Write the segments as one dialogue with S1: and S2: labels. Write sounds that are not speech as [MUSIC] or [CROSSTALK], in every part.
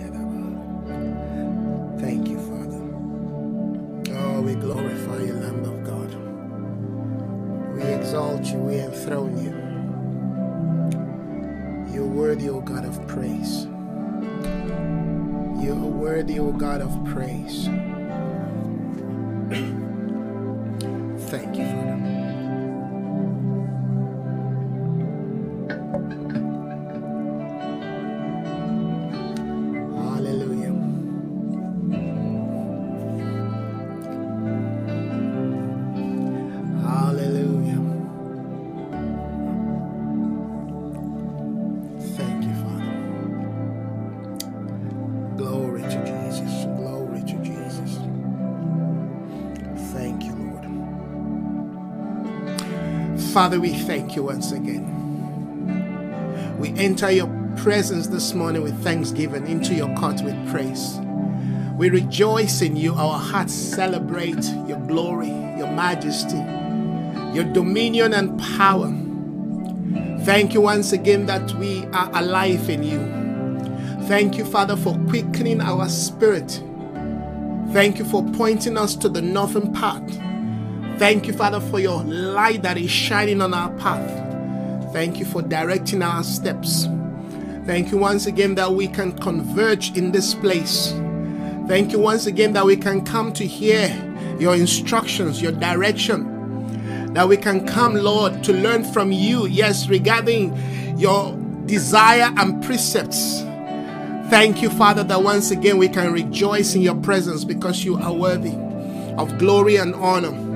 S1: Yadaba. Thank you, Father. Oh, we glorify you, Lamb of God. We exalt you, we enthrone you. You're worthy, O God of praise. You are worthy, O God of praise. Father, we thank you once again. We enter your presence this morning with thanksgiving, into your court with praise. We rejoice in you. Our hearts celebrate your glory, your majesty, your dominion and power. Thank you once again that we are alive in you. Thank you, Father, for quickening our spirit. Thank you for pointing us to the northern path. Thank you, Father, for your light that is shining on our path. Thank you for directing our steps. Thank you once again that we can converge in this place. Thank you once again that we can come to hear your instructions, your direction. That we can come, Lord, to learn from you, yes, regarding your desire and precepts. Thank you, Father, that once again we can rejoice in your presence because you are worthy of glory and honor.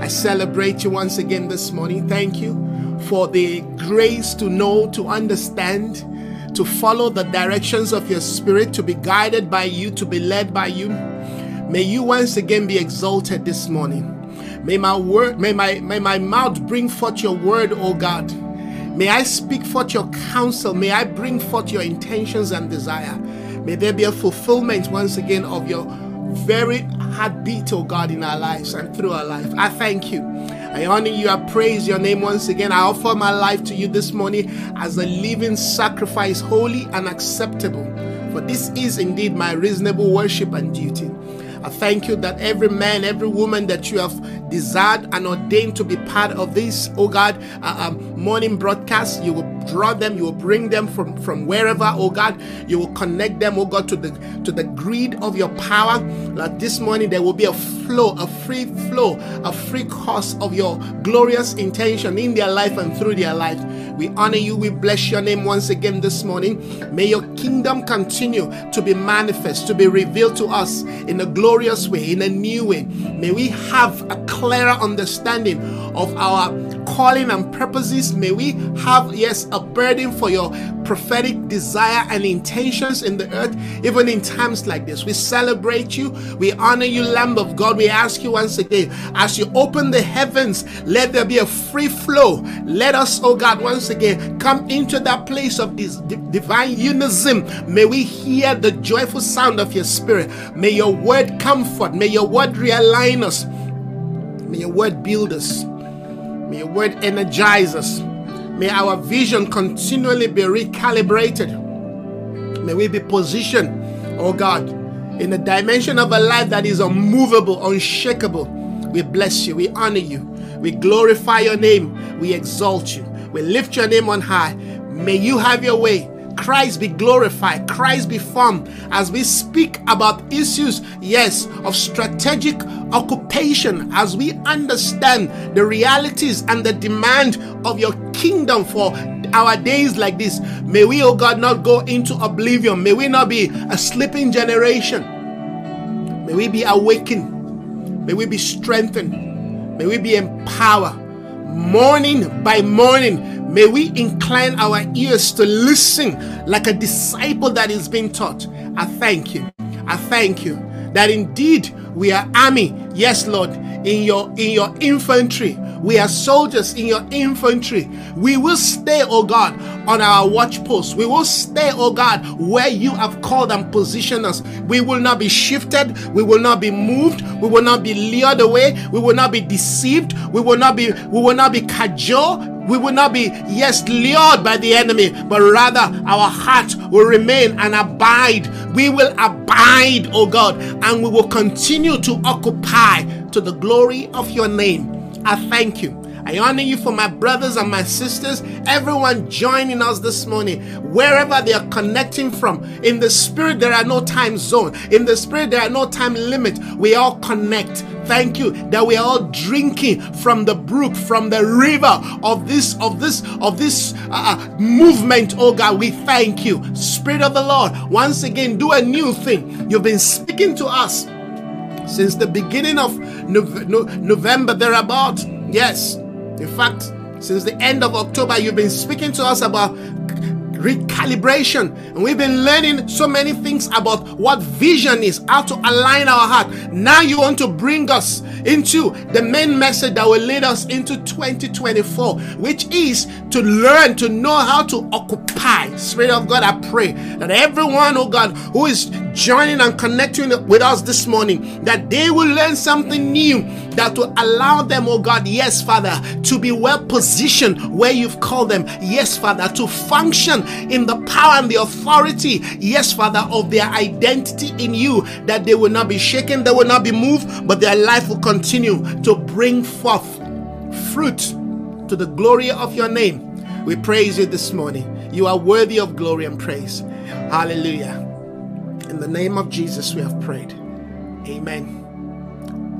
S1: I celebrate you once again this morning. Thank you for the grace to know, to understand, to follow the directions of your spirit, to be guided by you, to be led by you. May you once again be exalted this morning. May my word, may my may my mouth bring forth your word, O God. May I speak forth your counsel. May I bring forth your intentions and desire. May there be a fulfillment once again of your very heartbeat, oh God, in our lives and through our life. I thank you. I honor you. I praise your name once again. I offer my life to you this morning as a living sacrifice, holy and acceptable. For this is indeed my reasonable worship and duty. I thank you that every man, every woman that you have desired and ordained to be part of this, oh God, uh, um, morning broadcast, you will draw them, you will bring them from, from wherever, oh God, you will connect them, oh God, to the to the greed of your power. Like this morning, there will be a flow, a free flow, a free course of your glorious intention in their life and through their life. We honor you, we bless your name once again this morning. May your kingdom continue to be manifest, to be revealed to us in a glorious way, in a new way. May we have a clearer understanding of our calling and purposes. May we have, yes, a burden for your prophetic desire and intentions in the earth, even in times like this. We celebrate you. We honor you, Lamb of God. We ask you once again, as you open the heavens, let there be a free flow. Let us, oh God, once again come into that place of this divine unison. May we hear the joyful sound of your spirit. May your word comfort. May your word realign us. May your word build us. May your word energize us. May our vision continually be recalibrated. May we be positioned, oh God, in the dimension of a life that is unmovable, unshakable. We bless you. We honor you. We glorify your name. We exalt you. We lift your name on high. May you have your way. Christ be glorified, Christ be formed as we speak about issues, yes, of strategic occupation, as we understand the realities and the demand of your kingdom for our days like this. May we, oh God, not go into oblivion. May we not be a sleeping generation. May we be awakened. May we be strengthened. May we be empowered. Morning by morning, May we incline our ears to listen like a disciple that is being taught. I thank you. I thank you that indeed we are army. Yes, Lord, in your in your infantry. We are soldiers in your infantry. We will stay, oh God, on our watch post. We will stay, oh God, where you have called and positioned us. We will not be shifted. We will not be moved. We will not be lured away. We will not be deceived. We will not be, we will not be cajoled. We will not be, yes, lured by the enemy, but rather our heart will remain and abide. We will abide, oh God, and we will continue to occupy to the glory of your name. I thank you. I honor you for my brothers and my sisters, everyone joining us this morning, wherever they are connecting from. In the spirit, there are no time zone. In the spirit, there are no time limit. We all connect. Thank you that we are all drinking from the brook, from the river of this, of this, of this uh, uh movement. Oh God, we thank you, Spirit of the Lord. Once again, do a new thing. You've been speaking to us since the beginning of November, thereabout. Yes, in fact, since the end of October, you've been speaking to us about recalibration. And we've been learning so many things about what vision is, how to align our heart. Now you want to bring us into the main message that will lead us into 2024, which is to learn to know how to occupy. Spirit of God, I pray that everyone, oh God, who is joining and connecting with us this morning, that they will learn something new that will allow them, oh God, yes, Father, to be well positioned where you've called them. Yes, Father, to function in the power and the authority, yes, Father, of their identity in you, that they will not be shaken, they will not be moved, but their life will continue to bring forth fruit to the glory of your name. We praise you this morning. You are worthy of glory and praise. Hallelujah. In the name of Jesus, we have prayed. Amen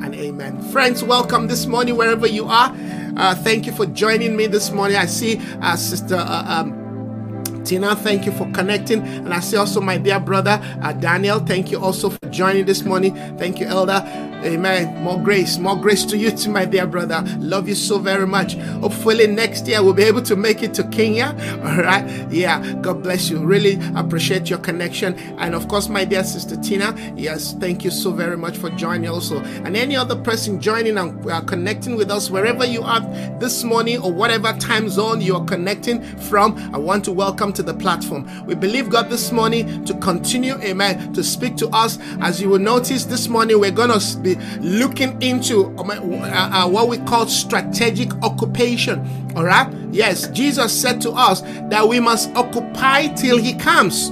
S1: and amen. Friends, welcome this morning wherever you are. Uh, thank you for joining me this morning. I see uh, Sister uh, um, Tina, thank you for connecting. And I see also my dear brother uh, Daniel, thank you also for joining this morning. Thank you, Elder. Amen. More grace, more grace to you, to my dear brother. Love you so very much. Hopefully, next year we'll be able to make it to Kenya. [LAUGHS] All right. Yeah. God bless you. Really appreciate your connection. And of course, my dear sister Tina. Yes. Thank you so very much for joining also. And any other person joining and uh, connecting with us, wherever you are this morning or whatever time zone you are connecting from, I want to welcome to the platform. We believe God this morning to continue, amen, to speak to us. As you will notice this morning, we're going to be looking into um, uh, uh, what we call strategic occupation. All right. Yes, Jesus said to us that we must occupy till he comes.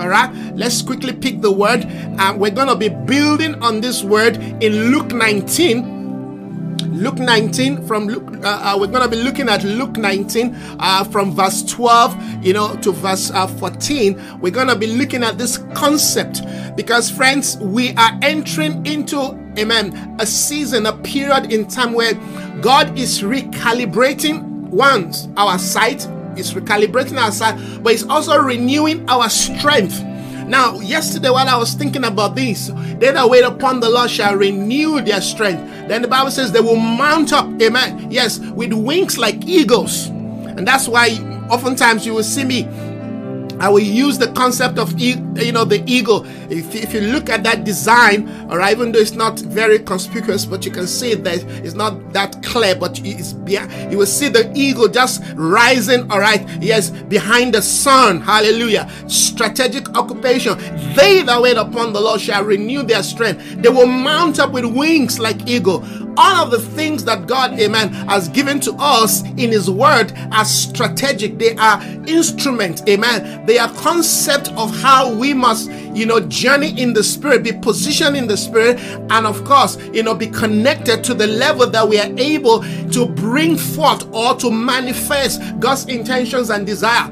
S1: All right, let's quickly pick the word. Uh, we're going to be building on this word in Luke 19. Luke 19 from Luke, uh, uh, we're going to be looking at Luke 19 uh, from verse 12, you know, to verse uh, 14. We're going to be looking at this concept because, friends, we are entering into amen, a season, a period in time where God is recalibrating once our sight, is recalibrating our sight, but it's also renewing our strength. Now, yesterday while I was thinking about this, they that wait upon the Lord shall renew their strength. Then the Bible says they will mount up, amen. Yes, with wings like eagles. And that's why oftentimes you will see me I will use the concept of you know the eagle. If, if you look at that design, or even though it's not very conspicuous, but you can see that it's not that clear, but it's yeah, you will see the eagle just rising. All right, yes, behind the sun. Hallelujah. Strategic occupation. They that wait upon the Lord shall renew their strength. They will mount up with wings like eagle all of the things that God, amen, has given to us in His Word are strategic. They are instruments, amen. They are concept of how we must, you know, journey in the Spirit, be positioned in the Spirit, and of course, you know, be connected to the level that we are able to bring forth or to manifest God's intentions and desire.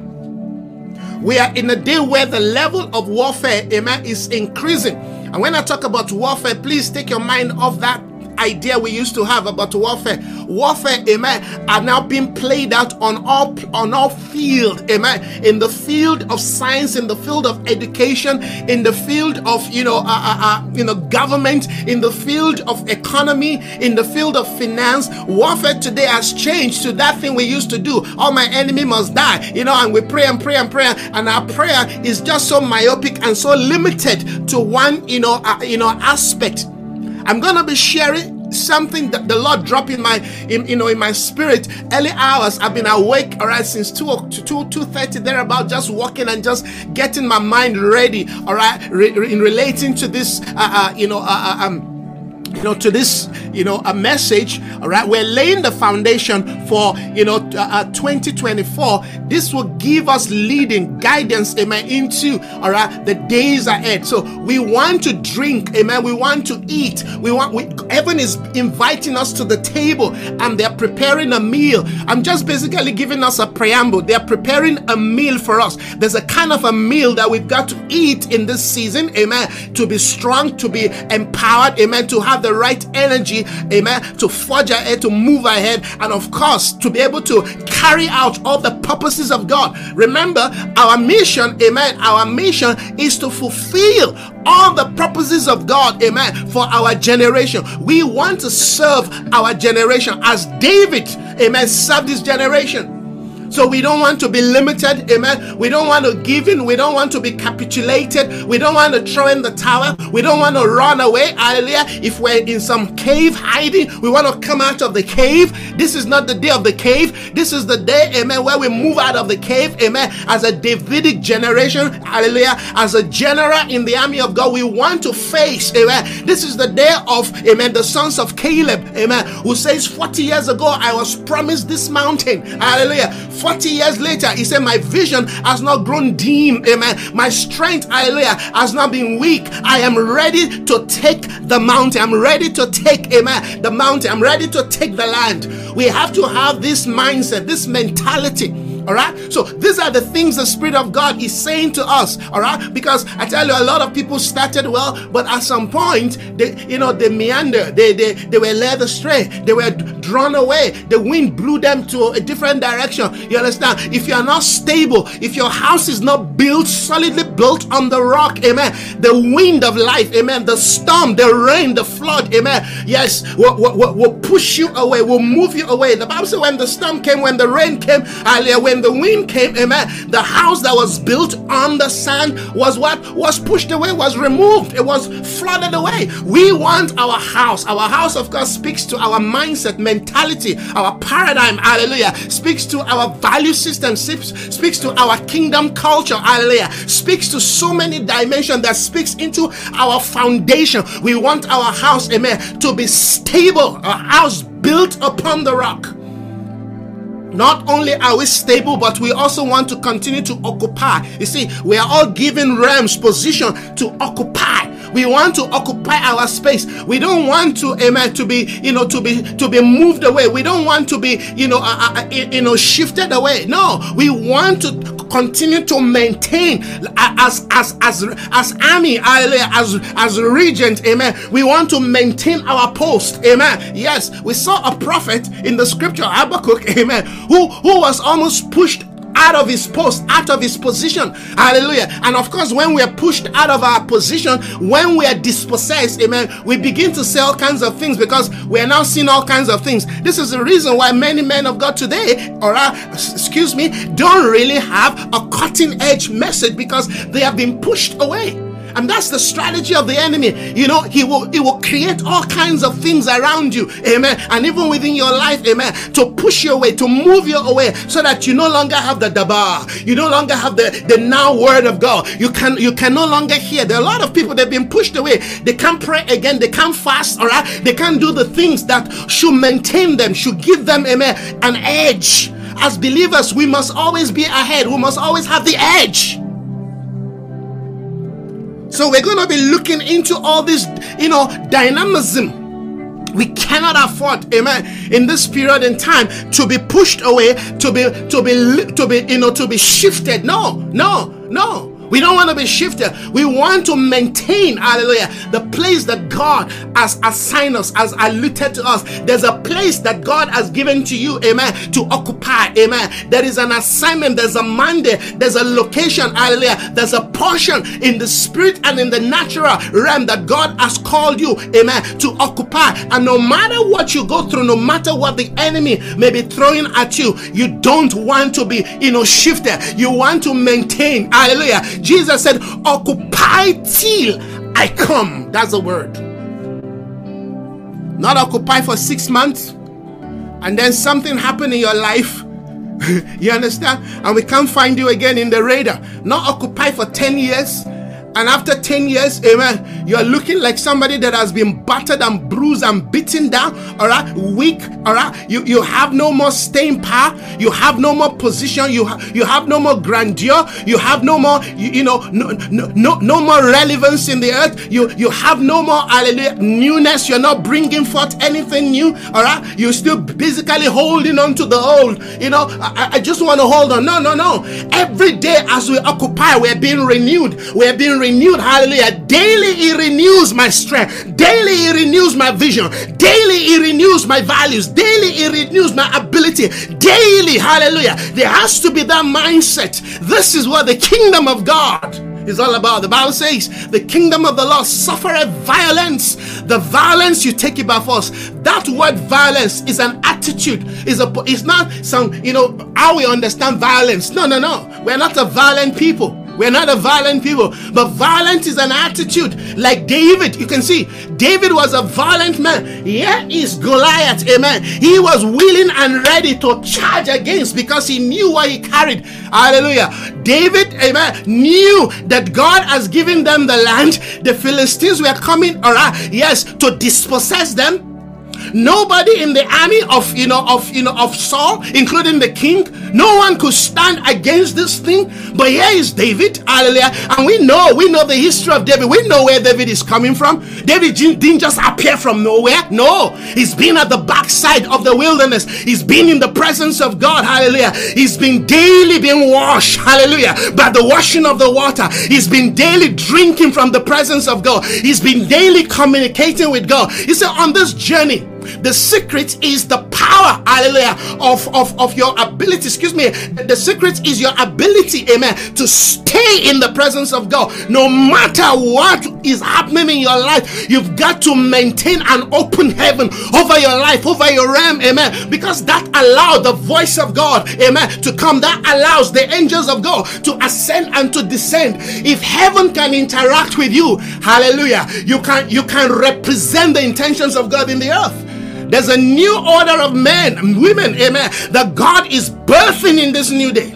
S1: We are in a day where the level of warfare, amen, is increasing. And when I talk about warfare, please take your mind off that idea we used to have about warfare. Warfare, amen, are now being played out on all on all field, amen. In the field of science, in the field of education, in the field of you know, uh, uh, uh, you know, government, in the field of economy, in the field of finance. Warfare today has changed to that thing we used to do. All my enemy must die, you know, and we pray and pray and pray, and our prayer is just so myopic and so limited to one, you know, uh, you know, aspect I'm to be sharing something that the Lord dropped in my, in, you know, in my spirit. Early hours, I've been awake, all right, since two two two thirty thereabout, just walking and just getting my mind ready, all right, re- in relating to this, uh, uh you know, uh, uh um you know, to this, you know, a message. All right, we're laying the foundation for, you know, uh, uh 2024. This will give us leading guidance, amen, into, all right, the days ahead. So we want to drink, amen. We want to eat. We want, we, heaven is inviting us to the table and they're preparing a meal. I'm just basically giving us a preamble. They're preparing a meal for us. There's a kind of a meal that we've got to eat in this season, amen, to be strong, to be empowered, amen, to have the right energy, amen, to forge ahead, to move ahead, and of course, to be able to carry out all the purposes of God. Remember, our mission, amen, our mission is to fulfill all the purposes of God, amen, for our generation. We want to serve our generation as David, amen, served his generation. So we don't want to be limited. Amen. We don't want to give in. We don't want to be capitulated. We don't want to throw in the tower. We don't want to run away. Hallelujah. If we're in some cave hiding, we want to come out of the cave. This is not the day of the cave. This is the day, amen, where we move out of the cave. Amen. As a Davidic generation, hallelujah. As a general in the army of God, we want to face, amen. This is the day of, amen, the sons of Caleb, amen, who says, 40 years ago, I was promised this mountain. Hallelujah 40 years later, he said, My vision has not grown dim. Amen. My strength, hallelujah, has not been weak. I am ready to take the mountain. I'm ready to take, amen, the mountain. I'm ready to take the land. We have to have this mindset, this mentality all right. So these are the things the Spirit of God is saying to us. All right. Because I tell you, a lot of people started well, but at some point, they, you know, they meander. They, they, they were led astray. They were drawn away. The wind blew them to a different direction. You understand? If you are not stable, if your house is not built solidly built on the rock, amen. The wind of life, amen. The storm, the rain, the flood, amen. Yes, will, will, will push you away, will move you away. The Bible says when the storm came, when the rain came, earlier, when the wind came, amen, the house that was built on the sand was what was pushed away, was removed, it was flooded away. We want our house. Our house, of course, speaks to our mindset, mentality, our paradigm, hallelujah, speaks to our value system, speaks to our kingdom culture, hallelujah, speaks to so many dimensions that speaks into our foundation. We want our house, amen, to be stable, a house built upon the rock. Not only are we stable, but we also want to continue to occupy. You see, we are all given realms position to occupy. We want to occupy our space. We don't want to, amen, to be, you know, to be to be moved away. We don't want to be, you know, uh, uh, uh you know, shifted away. No, we want to continue to maintain as as as as army, as as regent, amen. We want to maintain our post, amen. Yes, we saw a prophet in the scripture, Habakkuk, [LAUGHS] amen, who who was almost pushed out of his post, out of his position. Hallelujah. And of course, when we are pushed out of our position, when we are dispossessed, amen, we begin to say all kinds of things because we are now seeing all kinds of things. This is the reason why many men of God today, or uh, excuse me, don't really have a cutting edge message because they have been pushed away. And that's the strategy of the enemy. You know, he will he will create all kinds of things around you. Amen. And even within your life, amen, to push you away, to move you away, so that you no longer have the dabar. You no longer have the, the now word of God. You can you can no longer hear. There are a lot of people that have been pushed away. They can't pray again, they can't fast, all right? They can't do the things that should maintain them, should give them amen, an edge. As believers, we must always be ahead. We must always have the edge. So we're going to be looking into all this, you know, dynamism. We cannot afford, amen, in this period in time to be pushed away, to be, to be, to be, you know, to be shifted. No, no, no. We don't want to be shifted. We want to maintain, hallelujah, the place that God has assigned us, has allotted to us. There's a place that God has given to you, amen, to occupy, amen. There is an assignment, there's a mandate, there's a location, hallelujah. There's a portion in the spirit and in the natural realm that God has called you, amen, to occupy. And no matter what you go through, no matter what the enemy may be throwing at you, you don't want to be, you know, shifted. You want to maintain, hallelujah Jesus said, Occupy till I come. That's the word. Not occupy for six months, and then something happened in your life. [LAUGHS] you understand? And we can't find you again in the radar. Not occupy for 10 years, and after 10 years, amen, you're looking like somebody that has been battered and bruised and beaten down, all right, weak, all right. You, you have no more staying power, you have no more position, you, ha- you have no more grandeur, you have no more, you, you know, no, no, no, no more relevance in the earth, you, you have no more, hallelujah, newness, you're not bringing forth anything new, all right. You're still basically holding on to the old, you know. I, I just want to hold on. No, no, no. Every day as we occupy, we're being renewed, we're being renewed. Hallelujah. Daily He renews my strength. Daily He renews my vision. Daily He renews my values. Daily He renews my ability. Daily, hallelujah. There has to be that mindset. This is what the kingdom of God is all about. The Bible says, The kingdom of the Lord suffereth violence. The violence you take it by force. That word violence is an attitude, is a it's not some, you know, how we understand violence. No, no, no. We're not a violent people. We're not a violent people, but violence is an attitude. Like David, you can see David was a violent man. Here is Goliath, amen. He was willing and ready to charge against because he knew what he carried. Hallelujah. David, amen, knew that God has given them the land. The Philistines were coming, right, yes, to dispossess them Nobody in the army of you know of you know of Saul, including the king, no one could stand against this thing. But here is David, hallelujah. And we know, we know the history of David. We know where David is coming from. David didn't just appear from nowhere. No, he's been at the backside of the wilderness. He's been in the presence of God, hallelujah. He's been daily being washed, hallelujah, by the washing of the water. He's been daily drinking from the presence of God. He's been daily communicating with God. He said, on this journey, the secret is the power, hallelujah, of, of, of your ability. Excuse me. The secret is your ability, amen, to stay in the presence of God. No matter what is happening in your life, you've got to maintain an open heaven over your life, over your realm, amen, because that allows the voice of God, amen, to come. That allows the angels of God to ascend and to descend. If heaven can interact with you, hallelujah, you can you can represent the intentions of God in the earth. There's a new order of men and women, amen, that God is birthing in this new day.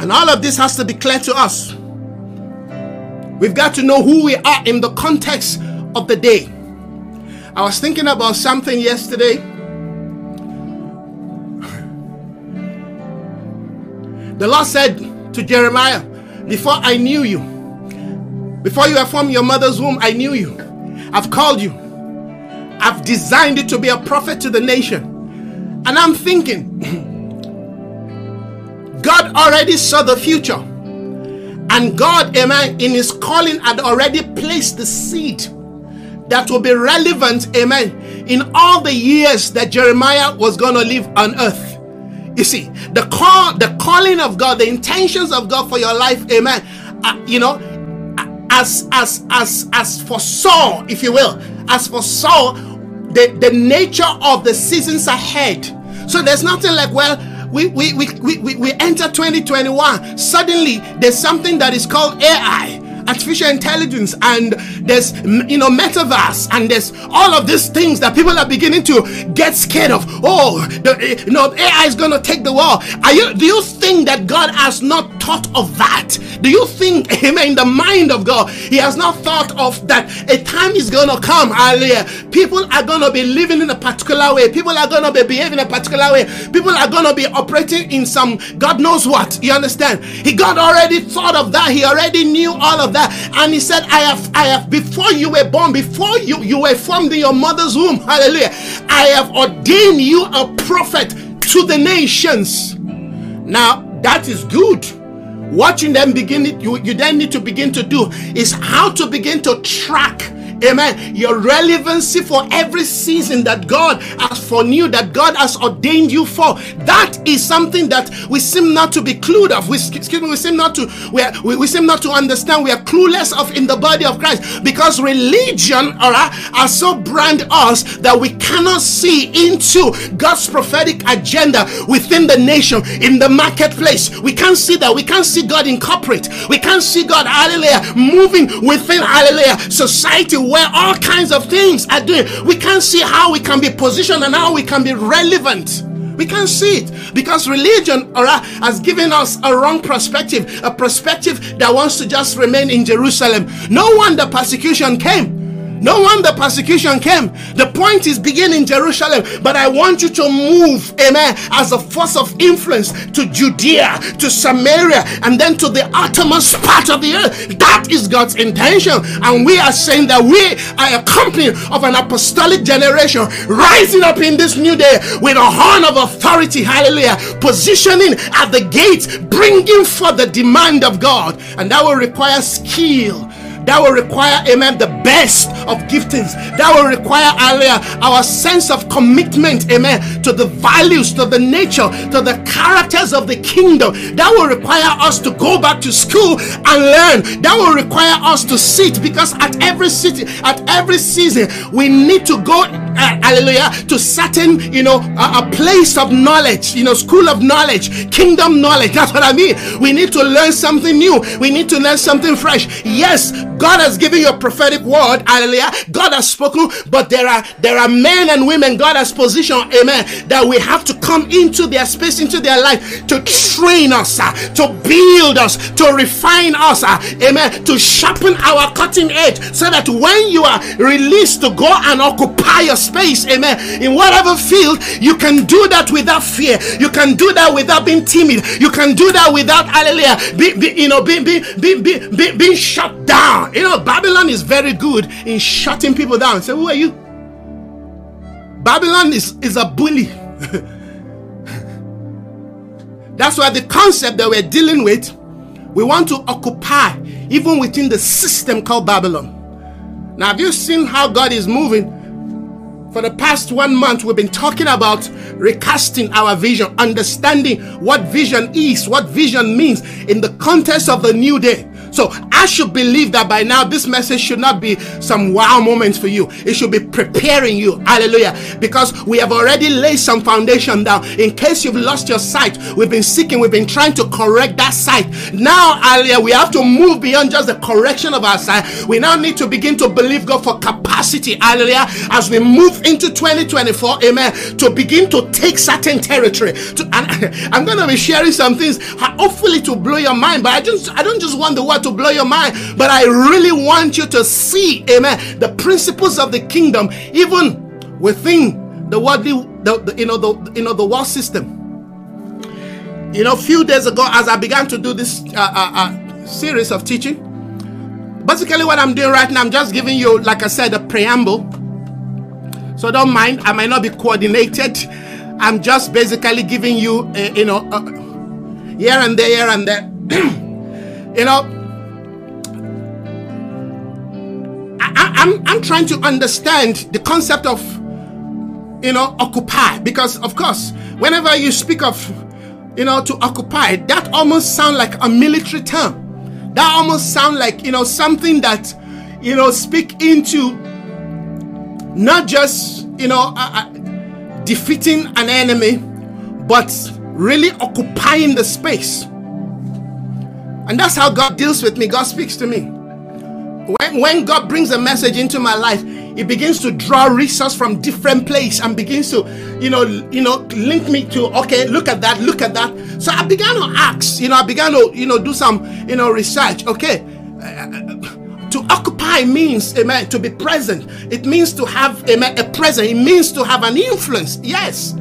S1: And all of this has to be clear to us. We've got to know who we are in the context of the day. I was thinking about something yesterday. The Lord said to Jeremiah, Before I knew you, before you were from your mother's womb, I knew you. I've called you. I've designed it to be a prophet to the nation. And I'm thinking, God already saw the future. And God, amen, in his calling had already placed the seed that will be relevant, amen, in all the years that Jeremiah was going to live on earth. You see, the call, the calling of God, the intentions of God for your life, amen. Uh, you know, as as as as for Saul, if you will, as for Saul, the, the nature of the seasons ahead. So there's nothing like, well, we, we, we, we, we enter 2021. Suddenly, there's something that is called AI artificial intelligence and there's you know metaverse and there's all of these things that people are beginning to get scared of. Oh the, eh, you know ai is to take the world. Are you do you think that god has not thought of that? Do you think [LAUGHS] amen in the mind of god he has not thought of that a time is to come? Hallelujah. People are to be living in a particular way. People are to be behaving a particular way. People are to be operating in some god knows what. You understand? He god already thought of that. He already knew all of that. And he said, I have, I have, before you were born, before you, you were formed in your mother's womb, hallelujah, I have ordained you a prophet to the nations. Now, that is good. Watching them begin, you, you then need to begin to do is how to begin to track Amen. Your relevancy for every season that God has for you, that God has ordained you for. That is something that we seem not to be clued of. We, excuse me, we seem not to we, are, we, we seem not to understand. We are clueless of in the body of Christ because religion, all right, has so brand us that we cannot see into God's prophetic agenda within the nation, in the marketplace. We can't see that. We can't see God in corporate. We can't see God, hallelujah, moving within hallelujah society where all kinds of things are doing. We can't see how we can be positioned and how we can be relevant. We can't see it because religion has given us a wrong perspective, a perspective that wants to just remain in Jerusalem. No wonder persecution came no wonder persecution came. The point is begin in Jerusalem, but I want you to move, amen, as a force of influence to Judea, to Samaria, and then to the uttermost part of the earth. That is God's intention. And we are saying that we are a company of an apostolic generation rising up in this new day with a horn of authority, hallelujah, positioning at the gate, bringing for the demand of God. And that will require skill that will require, amen, the best of giftings. That will require, hallelujah, our sense of commitment, amen, to the values, to the nature, to the characters of the kingdom. That will require us to go back to school and learn. That will require us to sit because at every city, at every season, we need to go, uh, hallelujah, to certain, you know, a, a place of knowledge, you know, school of knowledge, kingdom knowledge. That's what I mean. We need to learn something new. We need to learn something fresh. Yes, God has given you a prophetic word, hallelujah. God has spoken, but there are there are men and women God has positioned, amen, that we have to come into their space, into their life to train us, uh, to build us, to refine us, uh, amen, to sharpen our cutting edge, so that when you are released to go and occupy your space, amen, in whatever field, you can do that without fear. You can do that without being timid. You can do that without, hallelujah, be, be, you know, being, being, being, being, being shut down. You know, Babylon is very good in shutting people down. Say, who are you? Babylon is, is a bully. [LAUGHS] That's why the concept that we're dealing with, we want to occupy even within the system called Babylon. Now, have you seen how God is moving? For the past one month, we've been talking about recasting our vision, understanding what vision is, what vision means in the context of the new day. So I should believe that by now this message should not be some wow moments for you. It should be preparing you. Hallelujah. Because we have already laid some foundation down. In case you've lost your sight, we've been seeking, we've been trying to correct that sight. Now, hallelujah, we have to move beyond just the correction of our sight. We now need to begin to believe God for capacity. Hallelujah. As we move into 2024, amen, to begin to take certain territory. To, and [LAUGHS] I'm going to be sharing some things, hopefully to blow your mind. But I just I don't just want the word to blow your mind, but I really want you to see, amen, the principles of the kingdom, even within the worldly, the, the you know, the you know, the world system. You know, a few days ago, as I began to do this uh, uh, uh, series of teaching, basically what I'm doing right now, I'm just giving you, like I said, a preamble. So don't mind, I might not be coordinated. I'm just basically giving you, a, you know, here and there, here and there. [CLEARS THROAT] you know, I, I'm, I'm trying to understand the concept of, you know, occupy. Because, of course, whenever you speak of, you know, to occupy, that almost sounds like a military term. That almost sounds like, you know, something that, you know, speak into not just, you know, defeating an enemy, but really occupying the space. And that's how God deals with me. God speaks to me. When, when God brings a message into my life, it begins to draw resource from different place and begins to, you know, you know, link me to okay, look at that, look at that. So I began to ask, you know, I began to, you know, do some, you know, research. Okay, uh, to occupy means, amen, to be present. It means to have amen, a presence. It means to have an influence. Yes.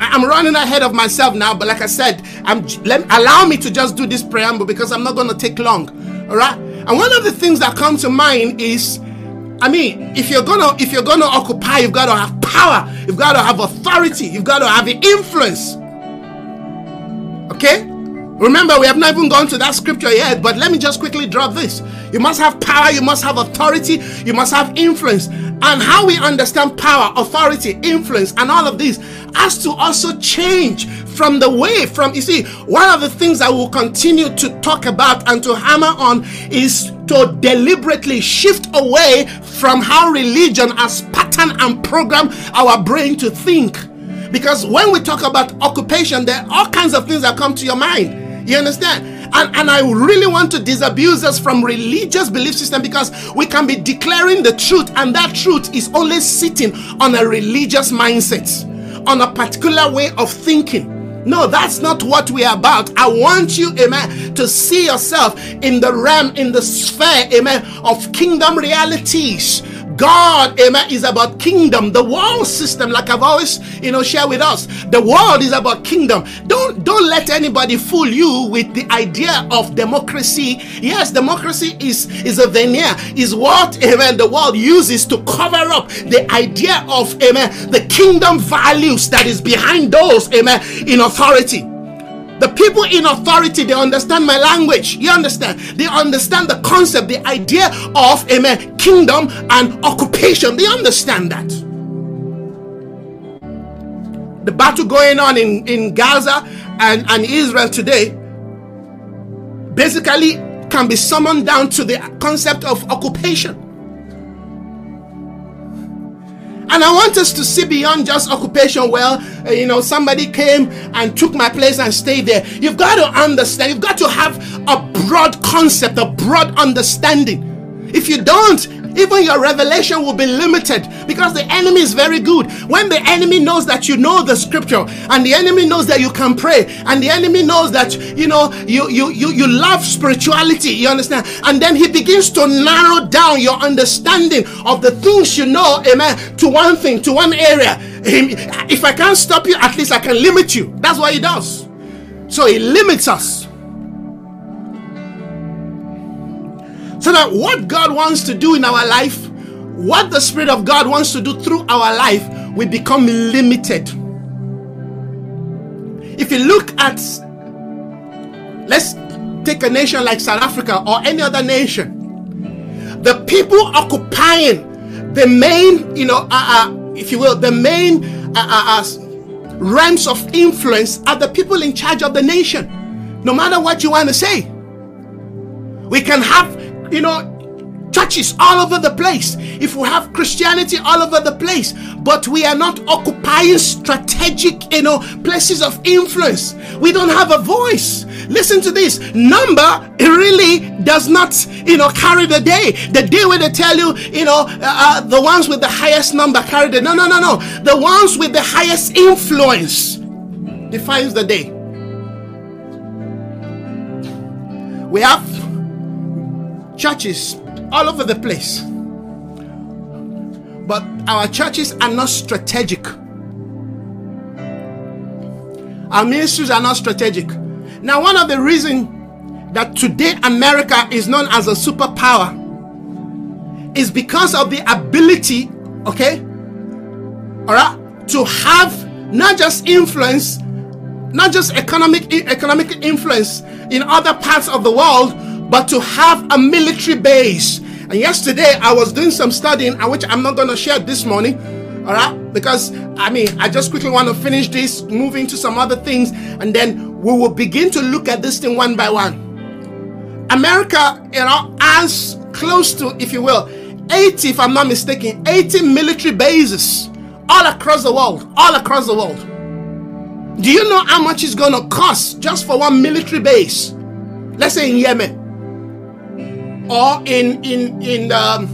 S1: I'm running ahead of myself now, but like I said, I'm let, allow me to just do this preamble because I'm not going to take long. All right. And one of the things that comes to mind is, I mean, if you're gonna if you're gonna occupy, you've got to have power, you've got to have authority, you've got to have influence. Okay? Remember, we have not even gone to that scripture yet, but let me just quickly drop this. You must have power, you must have authority, you must have influence. And how we understand power, authority, influence, and all of this has to also change from the way from you see one of the things I will continue to talk about and to hammer on is to deliberately shift away from how religion has patterned and programmed our brain to think because when we talk about occupation there are all kinds of things that come to your mind you understand? And And, I really want to disabuse us from religious belief system because we can be declaring the truth, and that truth is only sitting on a religious mindset, on a particular way of thinking. No, that's not what we are about. I want you, amen, to see yourself in the realm, in the sphere, amen, of kingdom realities. God, amen, is about kingdom. The world system, like I've always, you know, share with us, the world is about kingdom. Don't don't let anybody fool you with the idea of democracy. Yes, democracy is is a veneer, is what amen the world uses to cover up the idea of amen the kingdom values that is behind those amen in authority. The people in authority, they understand my language. You understand? They understand the concept, the idea of amen, kingdom and occupation. They understand that. The battle going on in, in Gaza and, and Israel today basically can be summoned down to the concept of occupation. And I want us to see beyond just occupation. Well, uh, you know, somebody came and took my place and stayed there. You've got to understand, you've got to have a broad concept, a broad understanding. If you don't, even your revelation will be limited because the enemy is very good. When the enemy knows that you know the scripture and the enemy knows that you can pray and the enemy knows that you know you you you, you love spirituality, you understand? And then he begins to narrow down your understanding of the things you know, amen, to one thing, to one area. If I can't stop you, at least I can limit you. That's what he does. So he limits us. So that what God wants to do in our life, what the Spirit of God wants to do through our life, we become limited. If you look at, let's take a nation like South Africa or any other nation, the people occupying the main, you know, uh, uh, if you will, the main uh, uh, uh realms of influence are the people in charge of the nation. No matter what you want to say, we can have you know, churches all over the place, if we have Christianity all over the place, but we are not occupying strategic, you know, places of influence, we don't have a voice. Listen to this number really does not, you know, carry the day. The day when they tell you, you know, uh, uh, the ones with the highest number carry the no, no, no, no. The ones with the highest influence defines the day. We have churches all over the place. But our churches are not strategic. Our ministries are not strategic. Now, one of the reasons that today America is known as a superpower is because of the ability, okay, all right, to have not just influence, not just economic economic influence in other parts of the world, but to have a military base. And yesterday I was doing some studying, which I'm not going to share this morning. All right, because I mean, I just quickly want to finish this, moving to some other things, and then we will begin to look at this thing one by one. America, you know, as close to, if you will, 80, if I'm not mistaken, 80 military bases all across the world, all across the world. Do you know how much it's going to cost just for one military base? Let's say in Yemen or in in in um,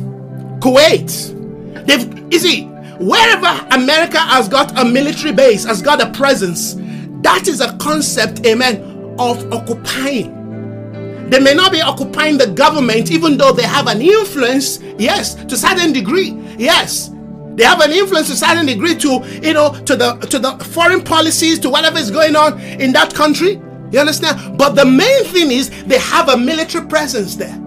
S1: Kuwait. They've you see wherever America has got a military base, has got a presence. That is a concept, amen, of occupying. They may not be occupying the government, even though they have an influence. Yes, to certain degree. Yes, they have an influence to a certain degree to you know to the to the foreign policies, to whatever is going on in that country. You understand? But the main thing is they have a military presence there.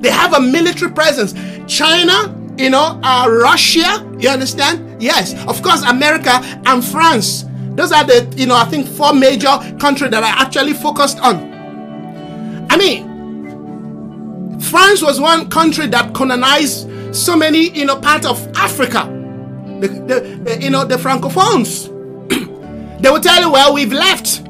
S1: They have a military presence. China, you know, uh, Russia, you understand? Yes, of course, America and France. Those are the, you know, I think four major countries that I actually focused on. I mean, France was one country that colonized so many, you know, parts of Africa. The, the, the you know, the Francophones. [CLEARS THROAT] they will tell you, well, we've left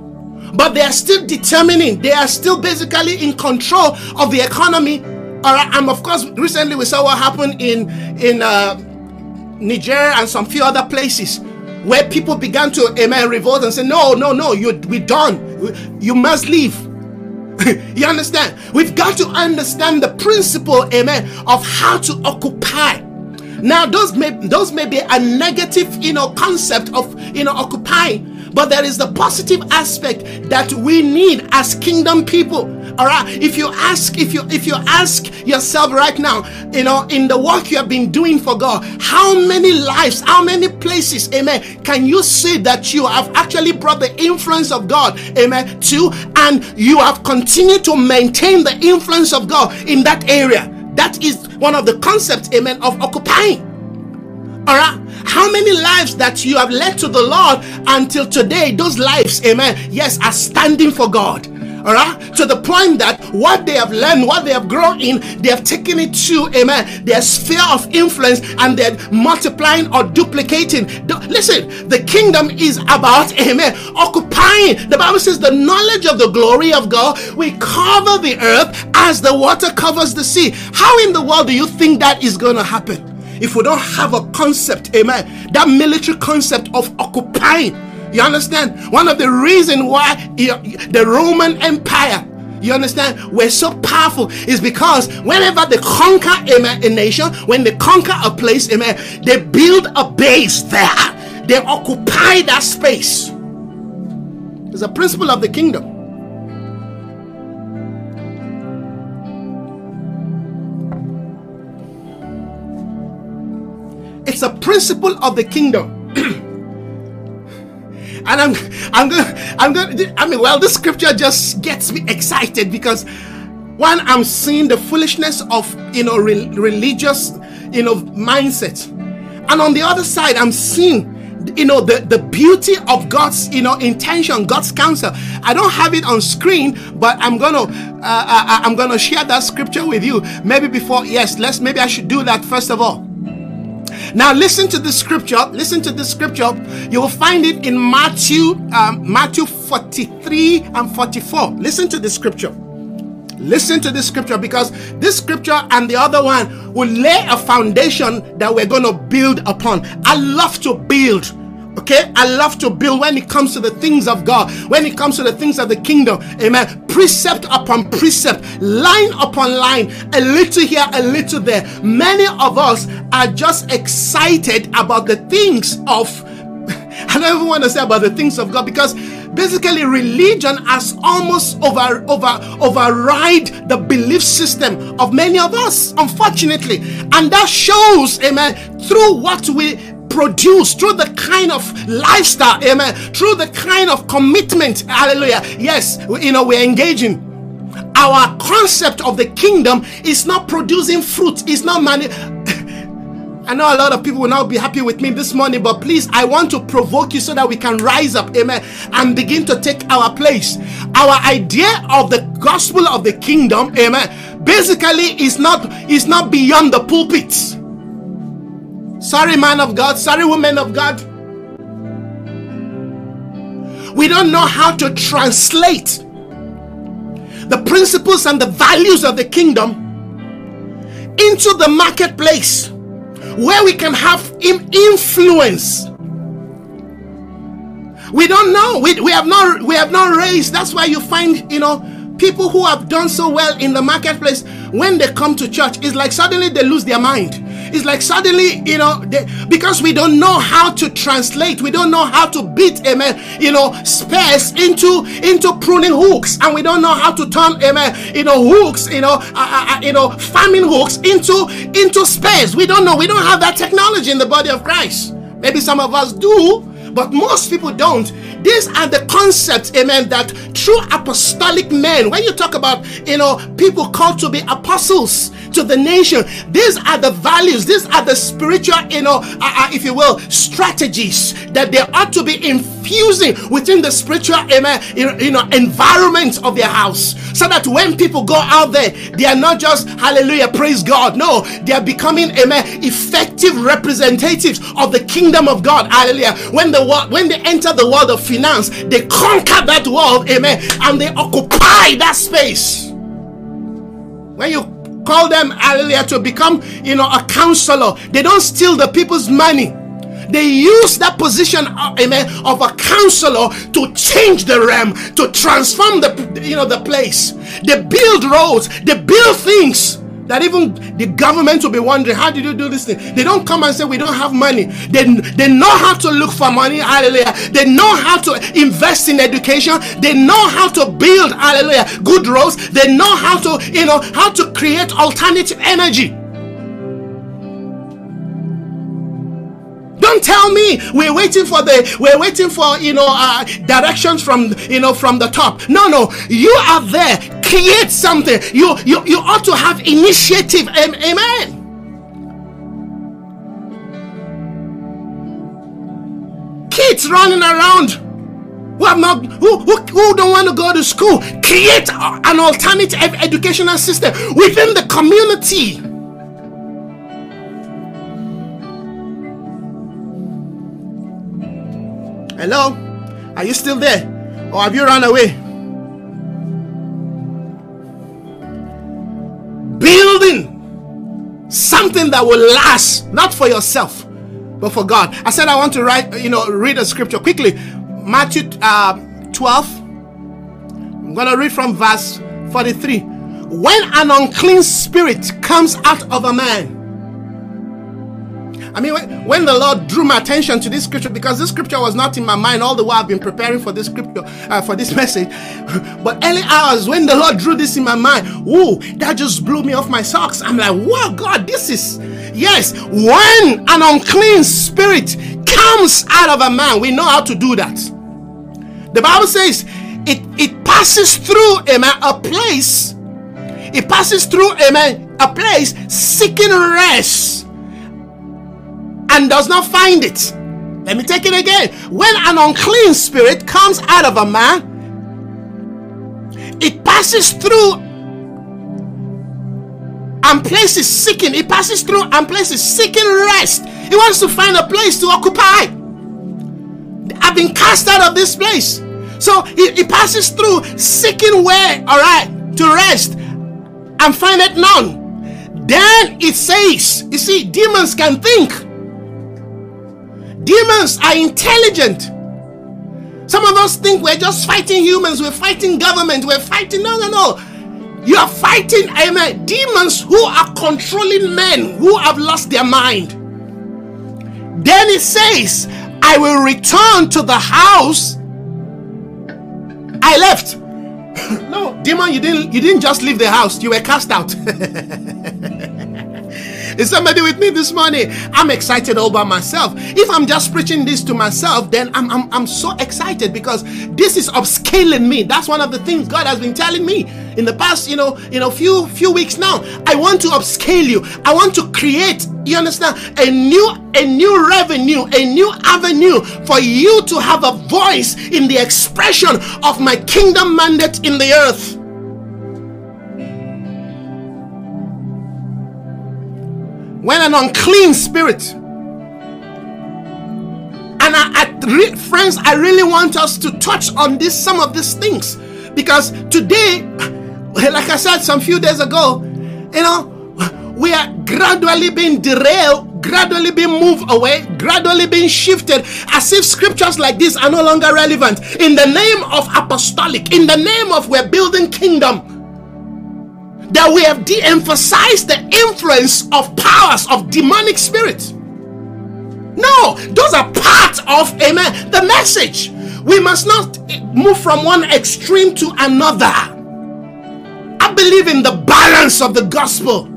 S1: but they are still determining they are still basically in control of the economy all right, and of course, recently we saw what happened in in uh, and some few other places where people began to, amen, revolt and say, no, no, no, you, we done. You must leave. [LAUGHS] you understand? We've got to understand the principle, amen, of how to occupy. Now, those may those may be a negative, you know, concept of you know occupying, but there is the positive aspect that we need as kingdom people. All right. If you ask, if you if you ask yourself right now, you know, in the work you have been doing for God, how many lives, how many places, amen, can you say that you have actually brought the influence of God, amen, to and you have continued to maintain the influence of God in that area? That is one of the concepts, amen, of occupying. All right. How many lives that you have led to the Lord until today, those lives, amen, yes, are standing for God. All right, to the point that what they have learned, what they have grown in, they have taken it to, amen, their sphere of influence and they're multiplying or duplicating. Listen, the kingdom is about, amen, occupying. The Bible says the knowledge of the glory of God we cover the earth as the water covers the sea. How in the world do you think that is going to happen? If we don't have a concept, amen, that military concept of occupying. You understand? One of the reasons why the Roman Empire you understand? We're so powerful is because whenever they conquer amen, a nation, when they conquer a place, amen, they build a base there. They occupy that space. It's a principle of the kingdom. It's a principle of the kingdom. [CLEARS THROAT] and I'm I'm gonna I'm gonna I mean well this scripture just gets me excited because one I'm seeing the foolishness of you know re- religious you know mindset. And on the other side I'm seeing you know the the beauty of god's you know intention god's counsel. I don't have it on screen but i'm gonna uh, I, uh, uh, i'm gonna share that scripture with you. Maybe before yes let's maybe i should do that first of all now listen to the scripture. Listen to the scripture. You will find it in Matthew, um, Matthew 43 and 44. Listen to the scripture. Listen to this scripture because this scripture and the other one will lay a foundation that we're going to build upon. I love to build Okay, I love to build when it comes to the things of God, when it comes to the things of the kingdom. Amen. Precept upon precept, line upon line, a little here, a little there. Many of us are just excited about the things of, [LAUGHS] I don't even want to say about the things of God because basically religion has almost over over override the belief system of many of us unfortunately and that shows amen through what we produce through the kind of lifestyle, amen, through the kind of commitment, hallelujah. Yes, you know, we're engaging. Our concept of the kingdom is not producing fruit, it's not money. [LAUGHS] I know a lot of people will not be happy with me this morning, but please, I want to provoke you so that we can rise up, amen, and begin to take our place. Our idea of the gospel of the kingdom, amen, basically is not is not beyond the pulpits. Sorry, man of God. Sorry, woman of God. We don't know how to translate the principles and the values of the kingdom into the marketplace where we can have influence. We don't know. We, we have not we have not raised. That's why you find, you know, people who have done so well in the marketplace when they come to church, it's like suddenly they lose their mind. It's like suddenly, you know, they, because we don't know how to translate, we don't know how to beat, amen, you know, spares into into pruning hooks, and we don't know how to turn, amen, you know, hooks, you know, uh, uh, uh you know, farming hooks into into spares. We don't know. We don't have that technology in the body of Christ. Maybe some of us do, but most people don't. These are the concepts, amen, that true apostolic men, when you talk about, you know, people called to be apostles to the nation, these are the values, these are the spiritual, you know, uh, uh, if you will, strategies that they ought to be infusing within the spiritual, amen, you know, environment of their house. So that when people go out there, they are not just, hallelujah, praise God. No, they are becoming, amen, effective representatives of the kingdom of God. Hallelujah. When the when they enter the world of finance, they conquer that world, amen, and they occupy that space. When you call them, earlier to become, you know, a counselor, they don't steal the people's money. they use that position, uh, amen, of a counselor to change the realm, to transform the, you know, the place. They build roads, they build things that even the government will be wondering, how did you do this thing? They don't come and say, we don't have money. They, they know how to look for money, hallelujah. They know how to invest in education. They know how to build, hallelujah, good roads. They know how to, you know, how to create alternative energy. Don't tell me we're waiting for the we're waiting for you know uh, directions from you know from the top. No, no, you are there. Create something. You you you ought to have initiative. Amen. Kids running around who have not who, who, who don't want to go to school create an alternative educational system within the community Hello? Are you still there? Or have you run away? Building something that will last, not for yourself, but for God. I said I want to write, you know, read a scripture quickly. Matthew uh, 12. I'm going to read from verse 43. When an unclean spirit comes out of a man, I mean, when the Lord drew my attention to this scripture, because this scripture was not in my mind all the while I've been preparing for this scripture, uh, for this [LAUGHS] message. But early hours, when the Lord drew this in my mind, whoa, that just blew me off my socks. I'm like, wow, God, this is, yes, when an unclean spirit comes out of a man, we know how to do that. The Bible says it, it passes through, amen, a place. It passes through, amen, a place seeking rest and does not find it. Let me take it again. When an unclean spirit comes out of a man, it passes through and places seeking. It passes through and places seeking rest. He wants to find a place to occupy. I've been cast out of this place. So he, passes through seeking where, all right, to rest and find it none. Then it says, you see, demons can think. Demons are intelligent. Some of us think we're just fighting humans, we're fighting government, we're fighting. No, no, no. You are fighting, amen, demons who are controlling men who have lost their mind. Then it says, I will return to the house I left. [LAUGHS] no, demon, you didn't you didn't just leave the house, you were cast out. [LAUGHS] Is somebody with me this morning? I'm excited all by myself. If I'm just preaching this to myself, then I'm, I'm, I'm so excited because this is upscaling me. That's one of the things God has been telling me in the past, you know, in a few few weeks now. I want to upscale you. I want to create, you understand, a new a new revenue, a new avenue for you to have a voice in the expression of my kingdom mandate in the earth. When an unclean spirit. And I, I, friends i really want us to touch on this some of these things. Because today [LAUGHS] like i said some few days ago you know we are gradually being derailed gradually being moved away gradually being shifted as if scriptures like this are no longer relevant. In the name of apostolic in the name of we're building kingdom that we have de emphasized the influence of powers of demonic spirits. No, those are part of, amen, the message. We must not move from one extreme to another. I believe in the balance of the gospel.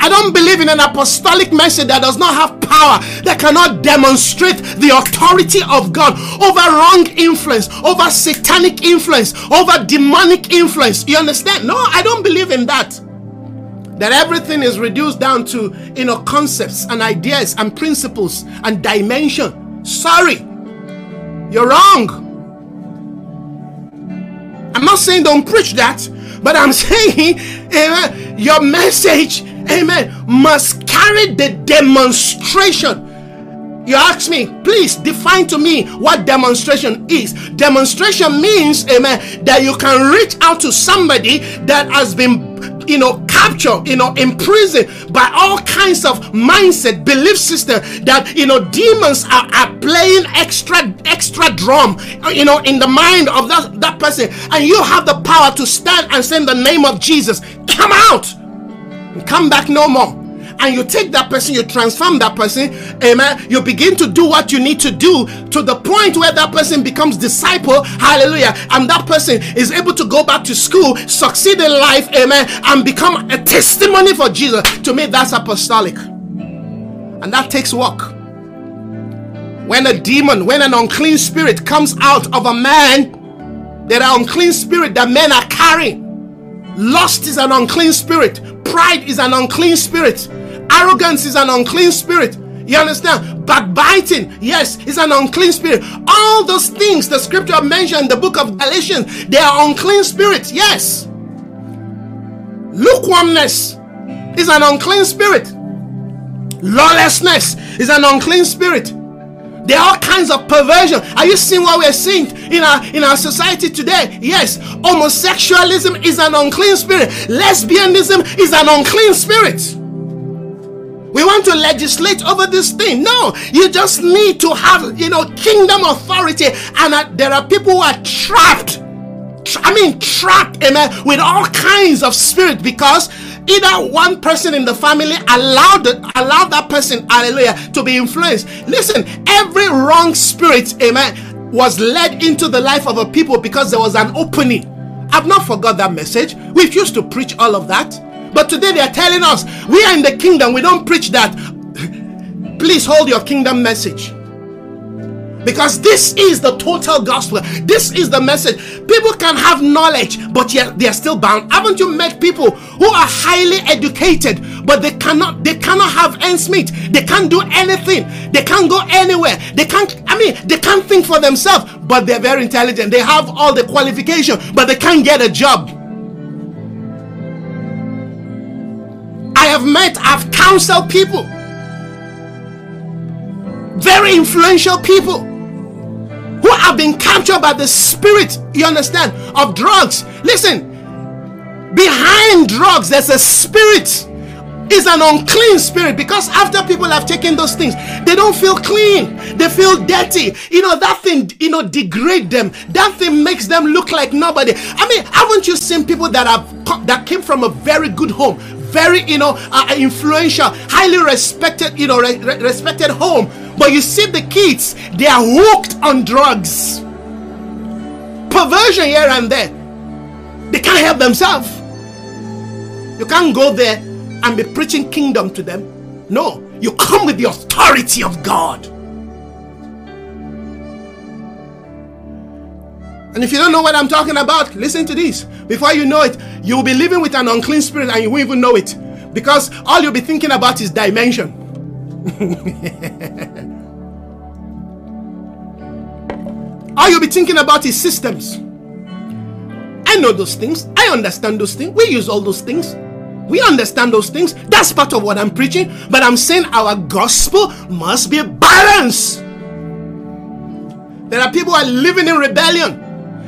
S1: I don't believe in an apostolic message that does not have power, that cannot demonstrate the authority of God over wrong influence, over satanic influence, over demonic influence. You understand? No, I don't believe in that. That everything is reduced down to you know concepts and ideas and principles and dimension. Sorry, you're wrong. I'm not saying don't preach that, but I'm [LAUGHS] saying your message amen, must carry the demonstration. You ask me, please define to me what demonstration is. Demonstration means, amen, that you can reach out to somebody that has been you know, captured, you know, imprisoned by all kinds of mindset, belief system that you know demons are, are playing extra extra drum, you know, in the mind of that, that person, and you have the power to stand and say in the name of Jesus, come out, come back no more and you take that person, you transform that person, amen. You begin to do what you need to do to the point where that person becomes disciple, hallelujah, and that person is able to go back to school, succeed in life, amen, and become a testimony for Jesus. To me, that's apostolic, and that takes work. When a demon, when an unclean spirit comes out of a man, there are unclean spirit that men are carrying. Lust is an unclean spirit. Pride is an unclean spirit. Arrogance is an unclean spirit. You understand? Backbiting, yes, is an unclean spirit. All those things the scripture mentioned in the book of Galatians, they are unclean spirits, yes. Lukewarmness is an unclean spirit. Lawlessness is an unclean spirit. There are all kinds of perversion. Are you seeing what we're seeing in our in our society today? Yes, homosexualism is an unclean spirit. Lesbianism is an unclean spirit. We want to legislate over this thing. No, you just need to have, you know, kingdom authority. And uh, there are people who are trapped. I mean, trapped, amen, with all kinds of spirit because either one person in the family allowed allowed that person, hallelujah, to be influenced. Listen, every wrong spirit, amen, was led into the life of a people because there was an opening. I've not forgot that message. We used to preach all of that. But today they are telling us we are in the kingdom. We don't preach that. [LAUGHS] Please hold your kingdom message. Because this is the total gospel. This is the message. People can have knowledge, but yet they are still bound. Haven't you met people who are highly educated, but they cannot they cannot have ends meet? They can't do anything. They can't go anywhere. They can't, I mean, they can't think for themselves, but they're very intelligent. They have all the qualification, but they can't get a job. I have met, I've counseled people, very influential people who have been captured by the spirit, you understand, of drugs. Listen, behind drugs, there's a spirit It's an unclean spirit because after people have taken those things, they don't feel clean. They feel dirty. You know, that thing, you know, degrade them. That thing makes them look like nobody. I mean, haven't you seen people that have that came from a very good home, very, you know, uh, uh, influential, highly respected, you know, re- respected home. But you see the kids, they are hooked on drugs. Perversion here and there. They can't help themselves. You can't go there and be preaching kingdom to them. No, you come with the authority of God. And if you don't know what I'm talking about, listen to this. Before you know it, you'll be living with an unclean spirit and you won't even know it. Because all you'll be thinking about is dimension. [LAUGHS] all you'll be thinking about is systems. I know those things. I understand those things. We use all those things. We understand those things. That's part of what I'm preaching. But I'm saying our gospel must be balanced. There are people who are living in rebellion.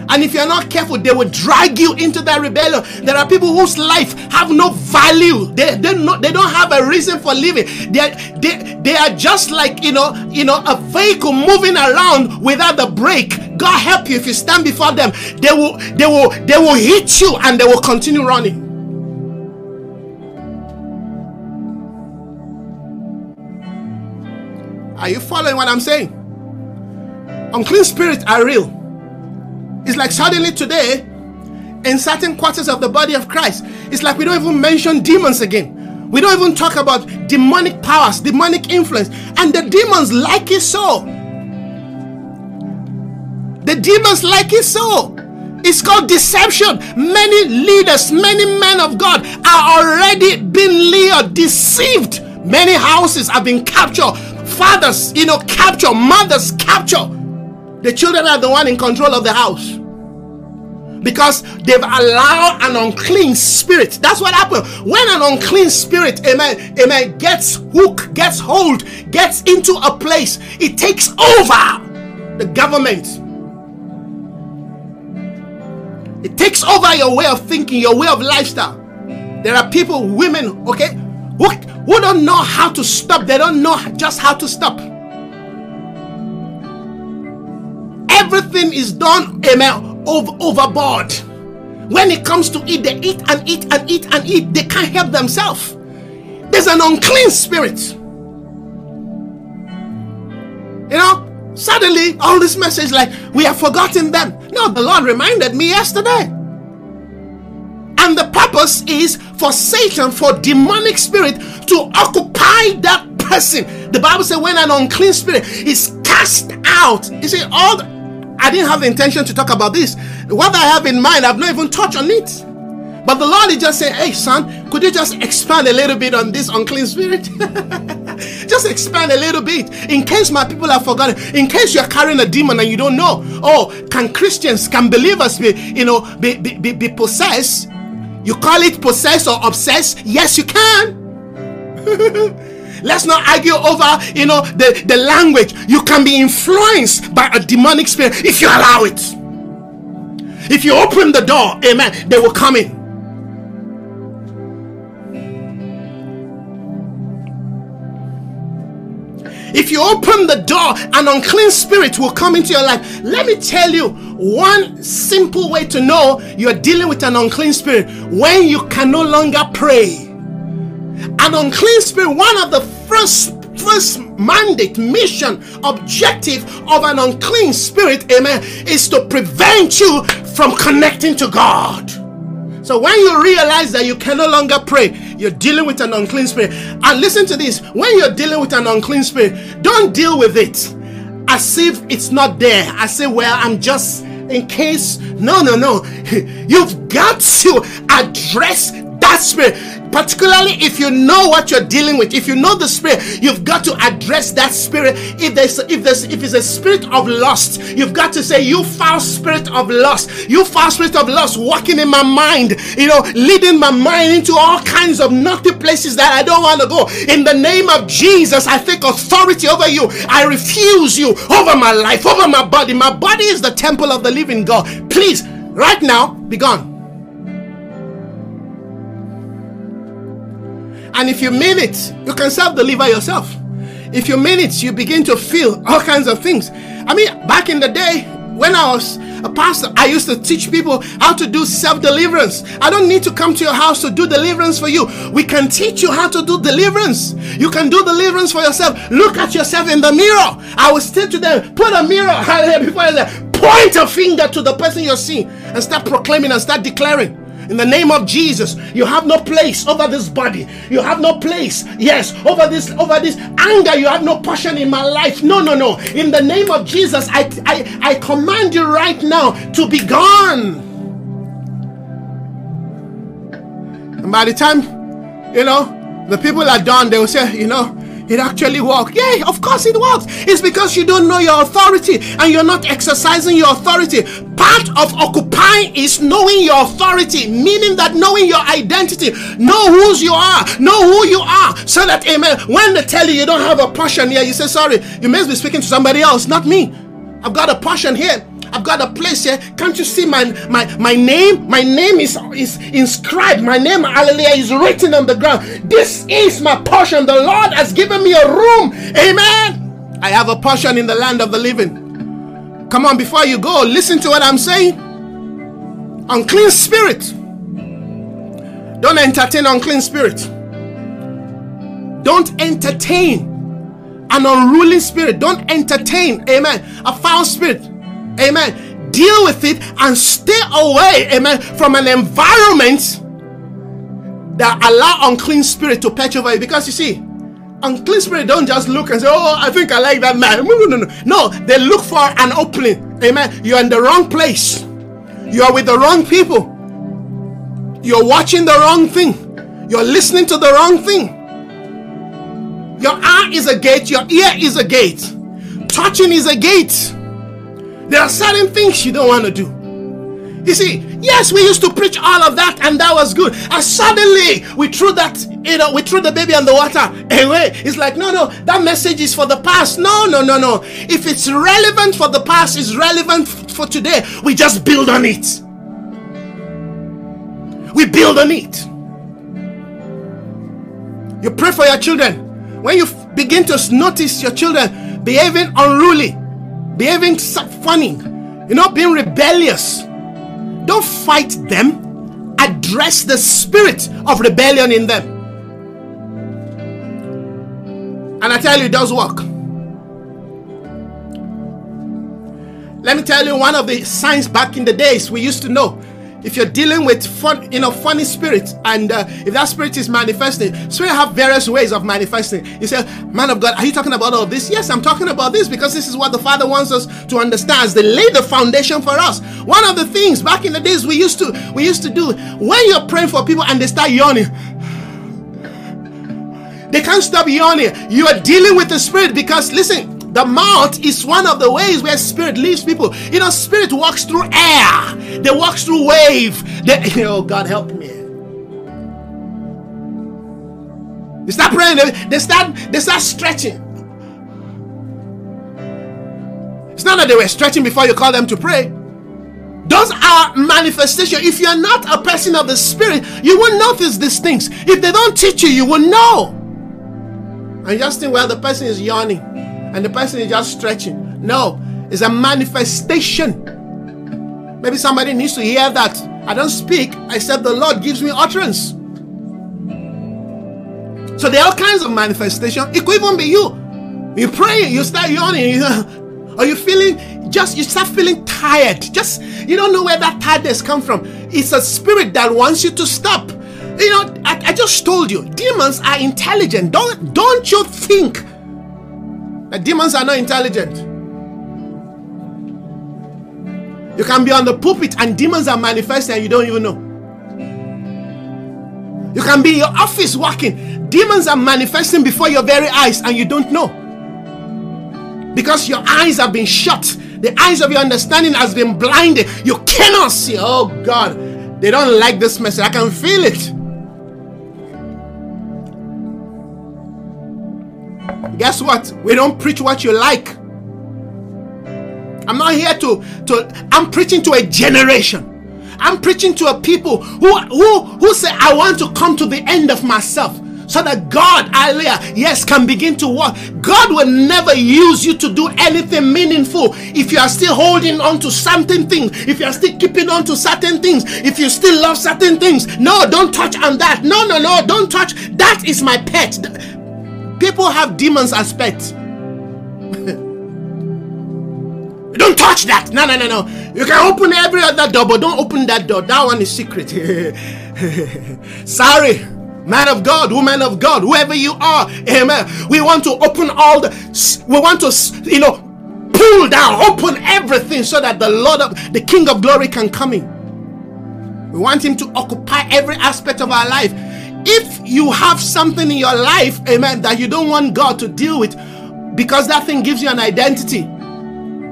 S1: And if you're not careful, they will drag you into that rebellion. There are people whose life have no value. They, they, not, they don't have a reason for living. They, they, they are just like, you know, you know, a vehicle moving around without the brake. God help you if you stand before them. They will, they will, they will hit you and they will continue running. Are you following what I'm saying? Unclean spirits are real. It's like suddenly today, in certain quarters of the body of Christ, it's like we don't even mention demons again. We don't even talk about demonic powers, demonic influence, and the demons like it so. The demons like it so. It's called deception. Many leaders, many men of God are already being lured, deceived. Many houses have been captured. Fathers, you know, capture. Mothers capture. The children are the one in control of the house because they've allowed an unclean spirit. That's what happened. When an unclean spirit, amen, amen, gets hook, gets hold, gets into a place, it takes over the government. It takes over your way of thinking, your way of lifestyle. There are people, women, okay, who, who don't know how to stop. They don't know just how to stop. Everything is done, amen, over, overboard. When it comes to eat, they eat and eat and eat and eat. They can't help themselves. There's an unclean spirit. You know, suddenly all this message like we have forgotten them. No, the Lord reminded me yesterday. And the purpose is for Satan, for demonic spirit to occupy that person. The Bible says when an unclean spirit is cast out, you see, all the, I didn't have the intention to talk about this. What I have in mind, I've not even touched on it. But the Lord is just saying, hey, son, could you just expand a little bit on this unclean spirit? [LAUGHS] just expand a little bit in case my people have forgotten. In case you're carrying a demon and you don't know. Oh, can Christians, can believers be, you know, be, be, be, be possessed? You call it possessed or obsessed? Yes, you can. [LAUGHS] Let's not argue over, you know, the, the language. You can be influenced by a demonic spirit if you allow it. If you open the door, amen, they will come in. If you open the door, an unclean spirit will come into your life. Let me tell you one simple way to know you're dealing with an unclean spirit when you can no longer pray. An unclean spirit, one of the first first mandate, mission, objective of an unclean spirit, amen, is to prevent you from connecting to God. So when you realize that you can no longer pray, you're dealing with an unclean spirit. And listen to this when you're dealing with an unclean spirit, don't deal with it as if it's not there. I say, well, I'm just in case. No, no, no. [LAUGHS] You've got to address that spirit particularly if you know what you're dealing with if you know the spirit you've got to address that spirit. If there's if there's if it's a spirit of lust you've got to say you foul spirit of lust you foul spirit of lust walking in my mind you know leading my mind into all kinds of naughty places that i don't want to go. In the name of jesus i take authority over you. I refuse you over my life over my body. My body is the temple of the living god. Please right now be gone And if you mean it, you can self deliver yourself. If you mean it, you begin to feel all kinds of things. I mean, back in the day, when I was a pastor, I used to teach people how to do self deliverance. I don't need to come to your house to do deliverance for you. We can teach you how to do deliverance. You can do deliverance for yourself. Look at yourself in the mirror. I will say to them, put a mirror [LAUGHS] before you, point a finger to the person you're seeing and start proclaiming and start declaring in the name of Jesus. You have no place over this body. You have no place, yes, over this over this anger. You have no passion in my life. No, no, no. In the name of Jesus, I I, I command you right now to be gone. And by the time, you know, the people are done, they will say, you know, it actually works. Yeah, of course it works. It's because you don't know your authority and you're not exercising your authority. Part of occupying is knowing your authority, meaning that knowing your identity, know whose you are, know who you are, so that, amen, when they tell you you don't have a portion here, you say, sorry, you must be speaking to somebody else, not me. I've got a portion here. I've got a place here. Can't you see my my my name? My name is is inscribed. My name, hallelujah, is written on the ground. This is my portion. The Lord has given me a room. Amen. I have a portion in the land of the living. Come on, before you go, listen to what I'm saying. Unclean spirit. Don't entertain unclean spirit. Don't entertain an unruly spirit. Don't entertain, amen, a foul spirit. Amen. Deal with it and stay away, amen, from an environment that allow unclean spirit to patch over you. Because you see, unclean spirit don't just look and say, Oh, I think I like that man. [LAUGHS] No, no, no. No, they look for an opening. Amen. You're in the wrong place. You are with the wrong people. You're watching the wrong thing. You're listening to the wrong thing. Your eye is a gate, your ear is a gate. Touching is a gate. There are certain things you don't want to do. You see, yes, we used to preach all of that, and that was good. And suddenly we threw that, you know, we threw the baby on the water [LAUGHS] away. It's like, no, no, that message is for the past. No, no, no, no. If it's relevant for the past, it's relevant for today. We just build on it. We build on it. You pray for your children. When you begin to notice your children behaving unruly, behaving funny, you know, being rebellious, don't fight them. Address the spirit of rebellion in them. And I tell you, it does work. Let me tell you one of the signs back in the days we used to know. If you're dealing with fun, you know, funny spirits, and uh, if that spirit is manifesting, spirit have various ways of manifesting. You say, "Man of God, are you talking about all this?" Yes, I'm talking about this because this is what the Father wants us to understand. As they lay the foundation for us. One of the things back in the days we used to we used to do when you're praying for people and they start yawning. They can't stop yawning. You are dealing with the spirit because listen, the mouth is one of the ways where spirit leaves people. You know, spirit walks through air, they walks through wave. They, [LAUGHS] oh God help me. They start praying, they start they start stretching. It's not that they were stretching before you call them to pray. Those are manifestation. If you are not a person of the spirit, you will notice these things. If they don't teach you, you will know. And just think, well, the person is yawning and the person is just stretching. No, it's a manifestation. Maybe somebody needs to hear that. I don't speak except the Lord gives me utterance. So there are all kinds of manifestation. It could even be you. You pray, you start yawning, [LAUGHS] or you feeling just you start feeling tired. Just you don't know where that tiredness come from. It's a spirit that wants you to stop. You know, I, I just told you, demons are intelligent. Don't don't you think the demons are not intelligent. You can be on the pulpit and demons are manifesting and you don't even know. You can be in your office working. Demons are manifesting before your very eyes and you don't know. Because your eyes have been shut. The eyes of your understanding has been blinded. You cannot see. Oh God, they don't like this message. I can feel it. Guess what? We don't preach what you like. I'm not here to, to I'm preaching to a generation. I'm preaching to a people who who who say I want to come to the end of myself so that God, hallelujah, yes, can begin to work. God will never use you to do anything meaningful if you are still holding on to certain things, if you are still keeping on to certain things, if you still love certain things. No, don't touch on that. No, no, no, don't touch. That is my pet. People have demons as pets. [LAUGHS] don't touch that. No, no, no, no. You can open every other door, but don't open that door. That one is secret. [LAUGHS] Sorry, man of God, woman of God, whoever you are. Amen. We want to open all the, we want to, you know, pull down, open everything so that the Lord of the King of Glory can come in. We want Him to occupy every aspect of our life if you have something in your life, amen, that you don't want God to deal with because that thing gives you an identity.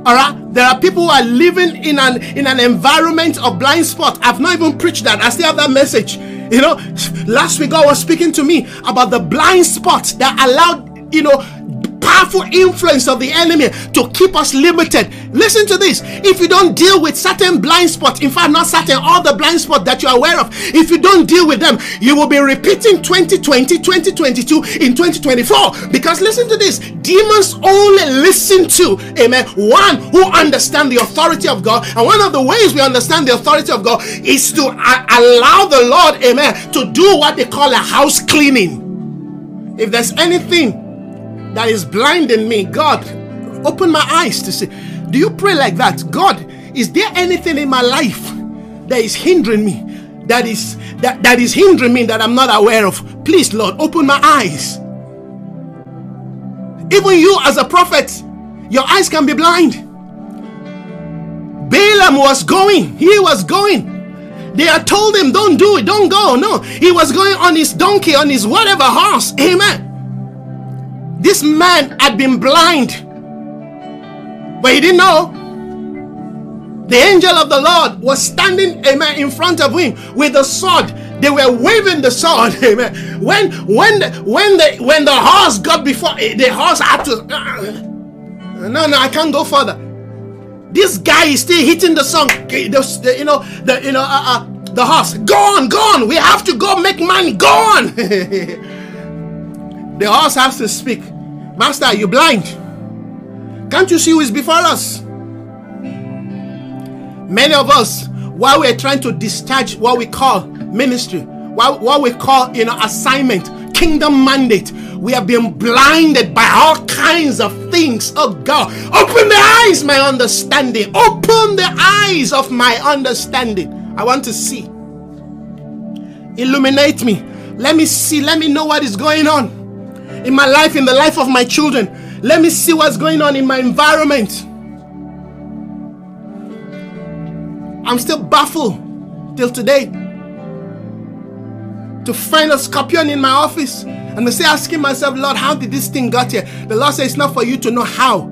S1: All right, there are people who are living in an in an environment of blind spot. I've not even preached that. I still have that message. You know, last week God was speaking to me about the blind spot that allowed you know powerful influence of the enemy to keep us limited. Listen to this. If you don't deal with certain blind spots, in fact, not certain, all the blind spots that you're aware of, if you don't deal with them, you will be repeating 2020, 2022 in 2024. Because listen to this demons only listen to, amen, one who understand the authority of God. And one of the ways we understand the authority of God is to uh, allow the Lord, amen, to do what they call a house cleaning. If there's anything that is blinding me. God, open my eyes to see. Do you pray like that? God, is there anything in my life that is hindering me? That is that, that is hindering me that I'm not aware of. Please, Lord, open my eyes. Even you as a prophet, your eyes can be blind. Balaam was going, he was going. They had told him, Don't do it, don't go. No, he was going on his donkey, on his whatever horse. Amen. This man had been blind, but he didn't know. The angel of the Lord was standing, amen, in front of him with a sword. They were waving the sword, [LAUGHS] amen. When when the, when the when the horse got before the horse had to. Uh, no, no, I can't go further. This guy is still hitting the song. You know the you know uh, uh, the horse. Go on, go on. We have to go make money. Go on. [LAUGHS] The horse has to speak. Master, you blind? Can't you see who is before us? Many of us, while we're trying to discharge what we call ministry, what, what we call you know assignment, kingdom mandate, we have been blinded by all kinds of things. Oh God, open the eyes, my understanding. Open the eyes of my understanding. I want to see. Illuminate me. Let me see. Let me know what is going on in my life, in the life of my children. Let me see what's going on in my environment. I'm still baffled till today to find a scorpion in my office and I say asking myself, Lord, how did this thing got here? The Lord says it's not for you to know how.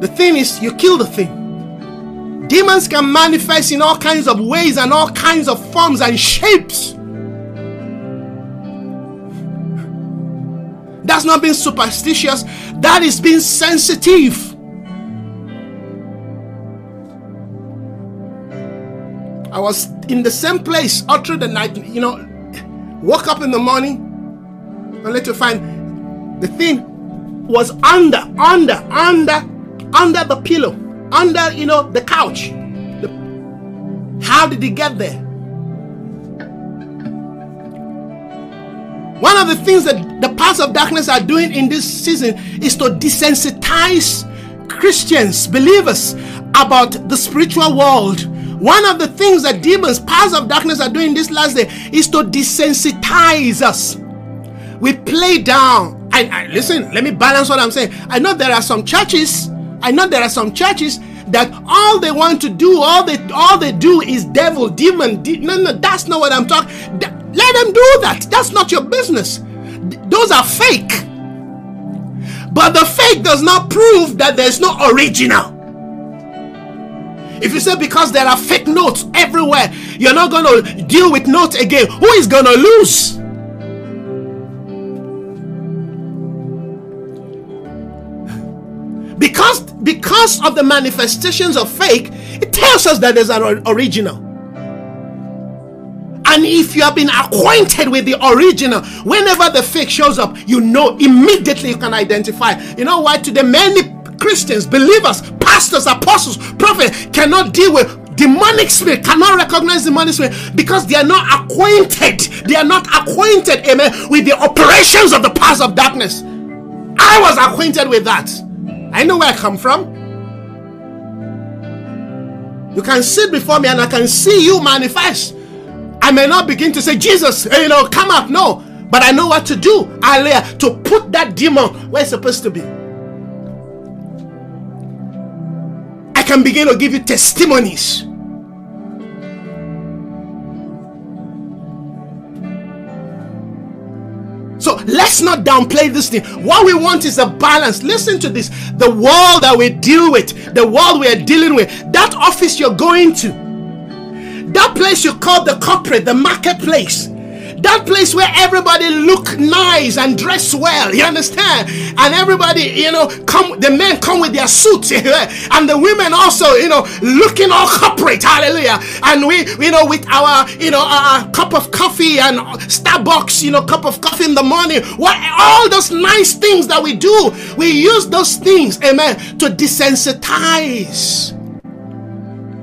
S1: The thing is, you kill the thing. Demons can manifest in all kinds of ways and all kinds of forms and shapes. That's not being superstitious, that is being sensitive. I was in the same place all through the night, you know, woke up in the morning and let you find the thing was under, under, under, under the pillow, under, you know, the couch. The, how did he get there? One of the things that the powers of darkness are doing in this season is to desensitize Christians, believers, about the spiritual world. One of the things that demons, powers of darkness are doing this last day is to desensitize us. We play down. I, I listen, let me balance what I'm saying. I know there are some churches, I know there are some churches that all they want to do, all they all they do is devil, demon. De- no, no, that's not what I'm talking. Let them do that. That's not your business. Those are fake. But the fake does not prove that there's no original. If you say because there are fake notes everywhere, you're not going to deal with notes again, who is going to lose? Because because of the manifestations of fake, it tells us that there's an original. And if you have been acquainted with the original, whenever the fake shows up, you know immediately you can identify. You know why? Today, many Christians, believers, pastors, apostles, prophets cannot deal with demonic spirit, cannot recognize demonic spirit because they are not acquainted. They are not acquainted, amen, with the operations of the powers of darkness. I was acquainted with that. I know where I come from. You can sit before me and I can see you manifest. I may not begin to say, Jesus, eh, you know, come up. No. But I know what to do. Hallelujah. To put that demon where it's supposed to be. I can begin to give you testimonies. So let's not downplay this thing. What we want is a balance. Listen to this. The world that we deal with, the world we are dealing with, that office you're going to, that place you call the corporate, the marketplace. That place where everybody look nice and dress well, you understand? And everybody, you know, come the men come with their suits, [LAUGHS] and the women also, you know, looking all corporate, hallelujah. And we, you know, with our, you know, our cup of coffee and Starbucks, you know, cup of coffee in the morning. What all those nice things that we do, we use those things, amen, to desensitize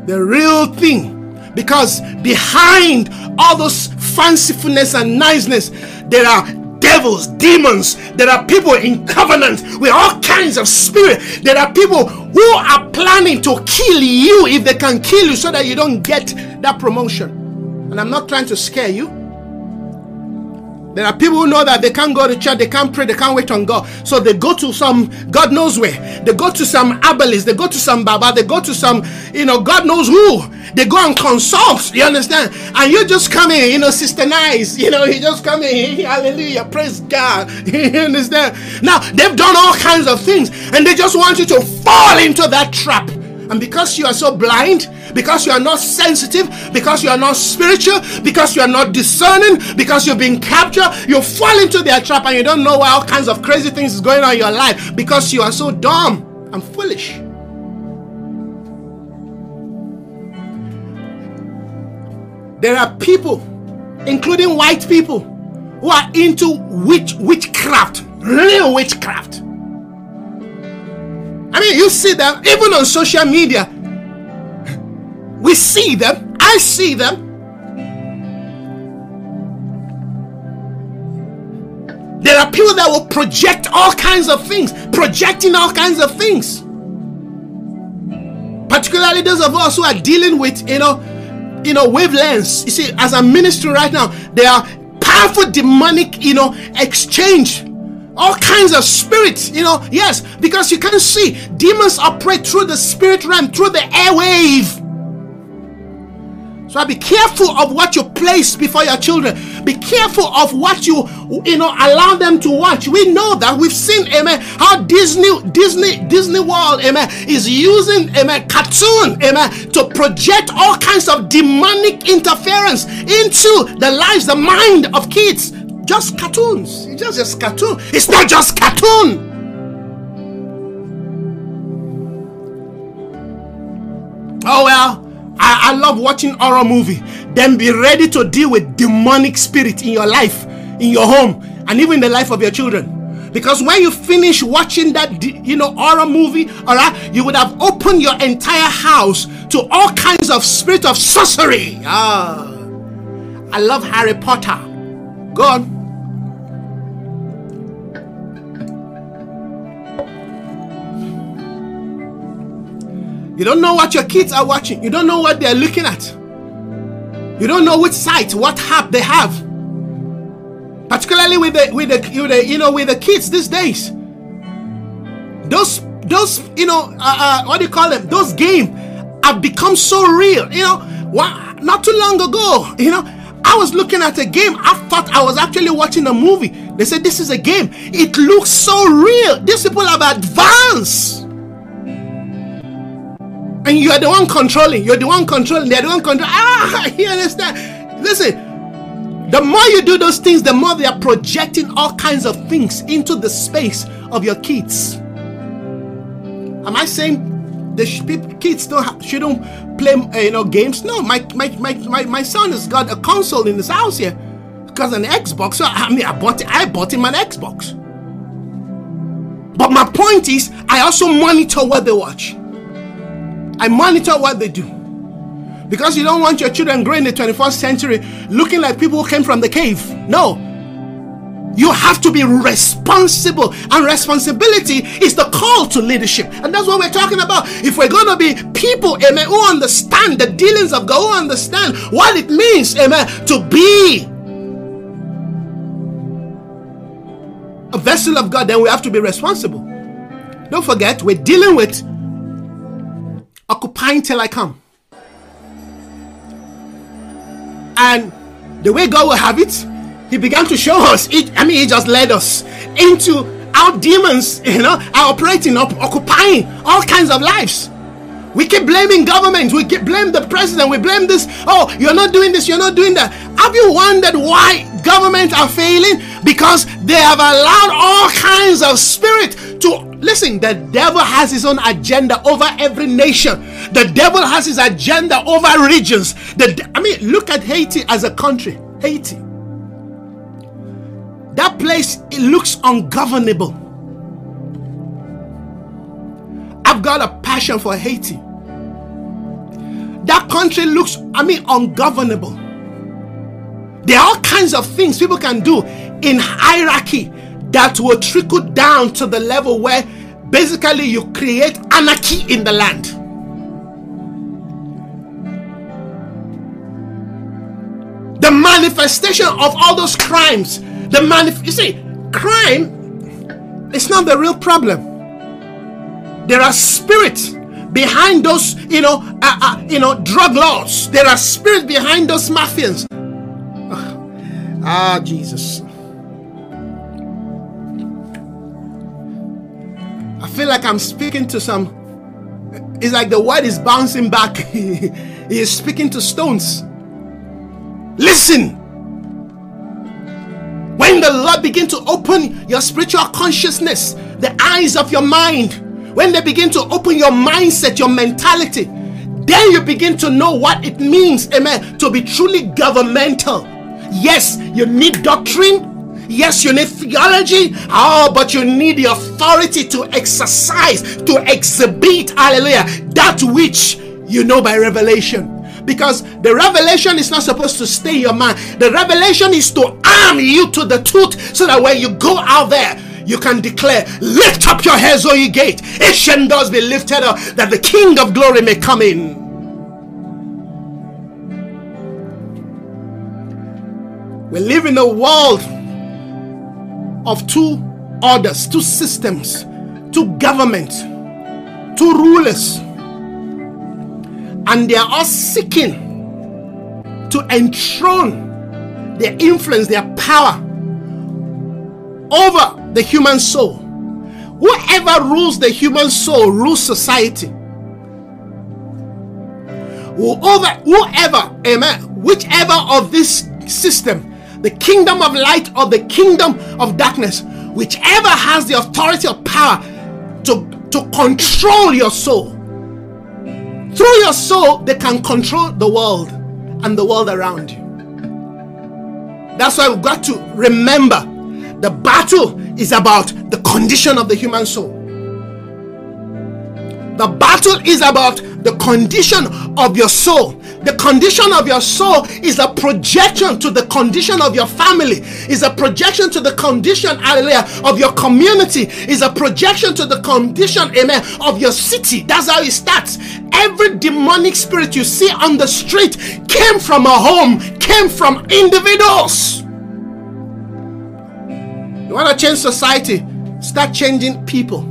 S1: the real thing because behind all those fancifulness and niceness, there are devils, demons. There are people in covenant with all kinds of spirit. There are people who are planning to kill you if they can kill you so that you don't get that promotion. And I'm not trying to scare you. There are people who know that they can't go to church, they can't pray, they can't wait on God. So they go to some God knows where. They go to some abelis, they go to some Baba, they go to some, you know, God knows who. They go and consult, you understand? And you just come in, you know, sister nice, you know, you just come in, [LAUGHS] hallelujah, praise God. [LAUGHS] You understand? Now they've done all kinds of things and they just want you to fall into that trap. And because you are so blind, because you are not sensitive, because you are not spiritual, because you are not discerning, because you've been captured, you fall into their trap and you don't know why all kinds of crazy things is going on in your life because you are so dumb and foolish. There are people, including white people, who are into witch witchcraft, real witchcraft. I mean, you see them even on social media. We see them. I see them. There are people that will project all kinds of things, projecting all kinds of things. Particularly those of us who are dealing with, you know, you know, wavelengths. You see, as a ministry right now, there are powerful demonic, you know, exchange. All kinds of spirits, you know, yes, because you can see demons operate through the spirit realm, through the airwave. So be careful of what you place before your children. Be careful of what you you know allow them to watch. We know that we've seen amen how Disney Disney Disney World amen is using amen cartoon amen to project all kinds of demonic interference into the lives, the mind of kids. Just cartoons. It's just just cartoon. It's not just cartoon. Oh well. I, I love watching horror movie. Then be ready to deal with demonic spirit in your life, in your home, and even the life of your children. Because when you finish watching that, you know, horror movie, all right, you would have opened your entire house to all kinds of spirit of sorcery. Ah, I love Harry Potter. Go on. You don't know what your kids are watching. You don't know what they're looking at. You don't know which site, what app they have. Particularly with the with the, with the you know with the kids these days. Those those you know uh, uh, what do you call them? Those games have become so real. You know, what, not too long ago, [LAUGHS] you know, I was looking at a game. I thought I was actually watching a movie. They said this is a game. It looks so real. These people have advanced and you are the one controlling. You're the one controlling. They're the one controlling. Ah, [LAUGHS] you understand? Listen, the more you do those things, the more they are projecting all kinds of things into the space of your kids. Am I saying the kids don't shouldn't play uh, you know games? No, my, my my my my son has got a console in his house here because an Xbox. So I mean, I bought I bought him an Xbox. But my point is, I also monitor what they watch. I monitor what they do. Because you don't want your children growing in the 21st century looking like people who came from the cave. No. You have to be responsible, and responsibility is the call to leadership. And that's what we're talking about. If we're going to be people, amen, who understand the dealings of God, who understand what it means, amen, to be a vessel of God, then we have to be responsible. Don't forget, we're dealing with occupying till I come. And the way God will have it, He began to show us. I mean, He just led us into our demons, you know, are operating, up, occupying all kinds of lives. We keep blaming government. We keep blame the president. We blame this. Oh, you're not doing this. You're not doing that. Have you wondered why governments are failing? Because they have allowed all kinds of spirit to Listen, the devil has his own agenda over every nation. The devil has his agenda over regions. The, I mean, look at Haiti as a country. Haiti. That place it looks ungovernable. I've got a passion for Haiti. That country looks, I mean, ungovernable. There are all kinds of things people can do in hierarchy that will trickle down to the level where basically you create anarchy in the land. The manifestation of all those crimes, the manif- you see, crime is not the real problem. There are spirits behind those, you know, uh, uh, you know, drug laws. There are spirits behind those mafians. Ah, Jesus. I feel like I'm speaking to some. It's like the word is bouncing back. [LAUGHS] he is speaking to stones. Listen. When the Lord begin to open your spiritual consciousness, the eyes of your mind, when they begin to open your mindset, your mentality, then you begin to know what it means, amen, to be truly governmental. Yes, you need doctrine, Yes, you need theology. Oh, but you need the authority to exercise, to exhibit, hallelujah, that which you know by revelation. Because the revelation is not supposed to stay in your mind. The revelation is to arm you to the truth so that when you go out there, you can declare, Lift up your heads, O ye gate. Ancient doors be lifted up, that the King of glory may come in. We live in a world of two orders, two systems, two governments, two rulers and they are all seeking to enthrone their influence, their power over the human soul. Whoever rules the human soul rules society. Whoever, whoever, amen, whichever of this system, the kingdom of light or the kingdom of darkness, whichever has the authority or power to, to control your soul, through your soul, they can control the world and the world around you. That's why we've got to remember the battle is about the condition of the human soul. The battle is about the condition of your soul. The condition of your soul is a projection to the condition of your family, is a projection to the condition, hallelujah, of your community, is a projection to the condition, amen, of your city. That's how it starts. Every demonic spirit you see on the street came from a home, came from individuals. You want to change society? Start changing people.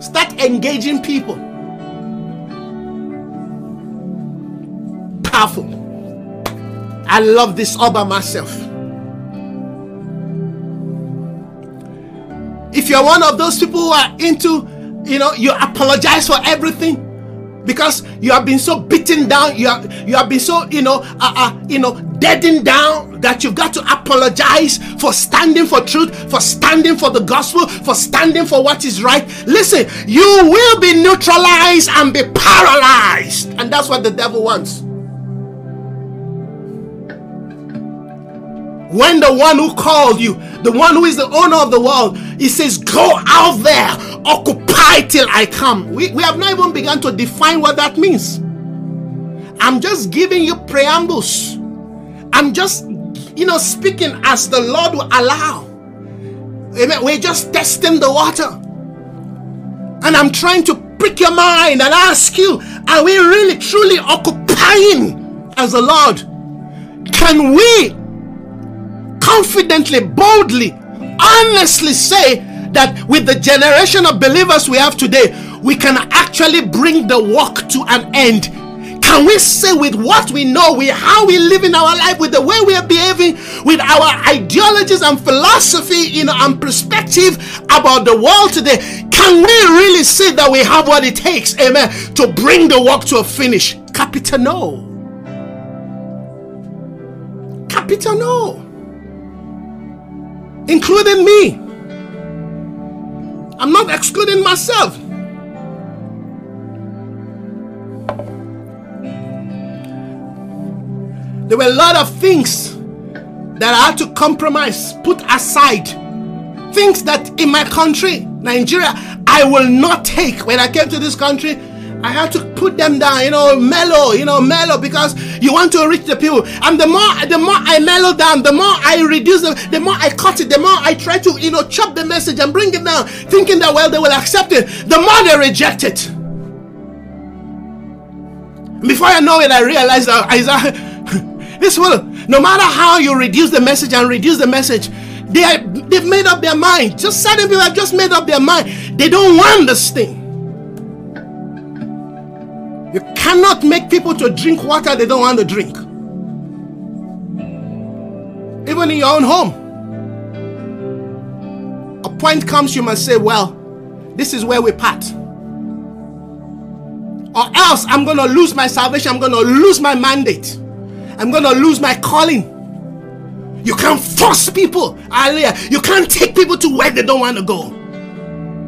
S1: Start engaging people. Powerful. I love this all by myself. If you're one of those people who are into, you know, you apologize for everything, because you have been so beaten down you have you have been so you know uh, uh you know deadened down that you've got to apologize for standing for truth for standing for the gospel for standing for what is right listen you will be neutralized and be paralyzed and that's what the devil wants when the one who called you, the one who is the owner of the world, he says, Go out there, occupy till I come. We, we have not even begun to define what that means. I'm just giving you preambles. I'm just, you know, speaking as the Lord will allow. Amen. We're just testing the water. And I'm trying to prick your mind and ask you, are we really truly occupying as the Lord? Can we confidently, boldly, honestly say that with the generation of believers we have today, we can actually bring the work to an end. Can we say with what we know, with how we live in our life, with the way we are behaving, with our ideologies and philosophy, you know, and perspective about the world today, can we really say that we have what it takes, amen, to bring the work to a finish? Capital no. Capital no including me. I'm not excluding myself. There were a lot of things that I had to compromise, put aside. Things that in my country, Nigeria, I will not take. When I came to this country, I had to put them down, you know, mellow, you know, mellow because you want to reach the people. And the more the more I mellow down, the more I reduce them, the more I cut it, the more I try to, you know, chop the message and bring it down, thinking that well they will accept it. The more they reject it. Before I know it, I realized that Isaiah, [LAUGHS] this will no matter how you reduce the message and reduce the message, they are, they've made up their mind. Just certain people have just made up their mind. They don't want this thing. Cannot make people to drink water they don't want to drink. Even in your own home. A point comes, you must say, Well, this is where we part. Or else I'm going to lose my salvation. I'm going to lose my mandate. I'm going to lose my calling. You can't force people. Hallelujah. You can't take people to where they don't want to go.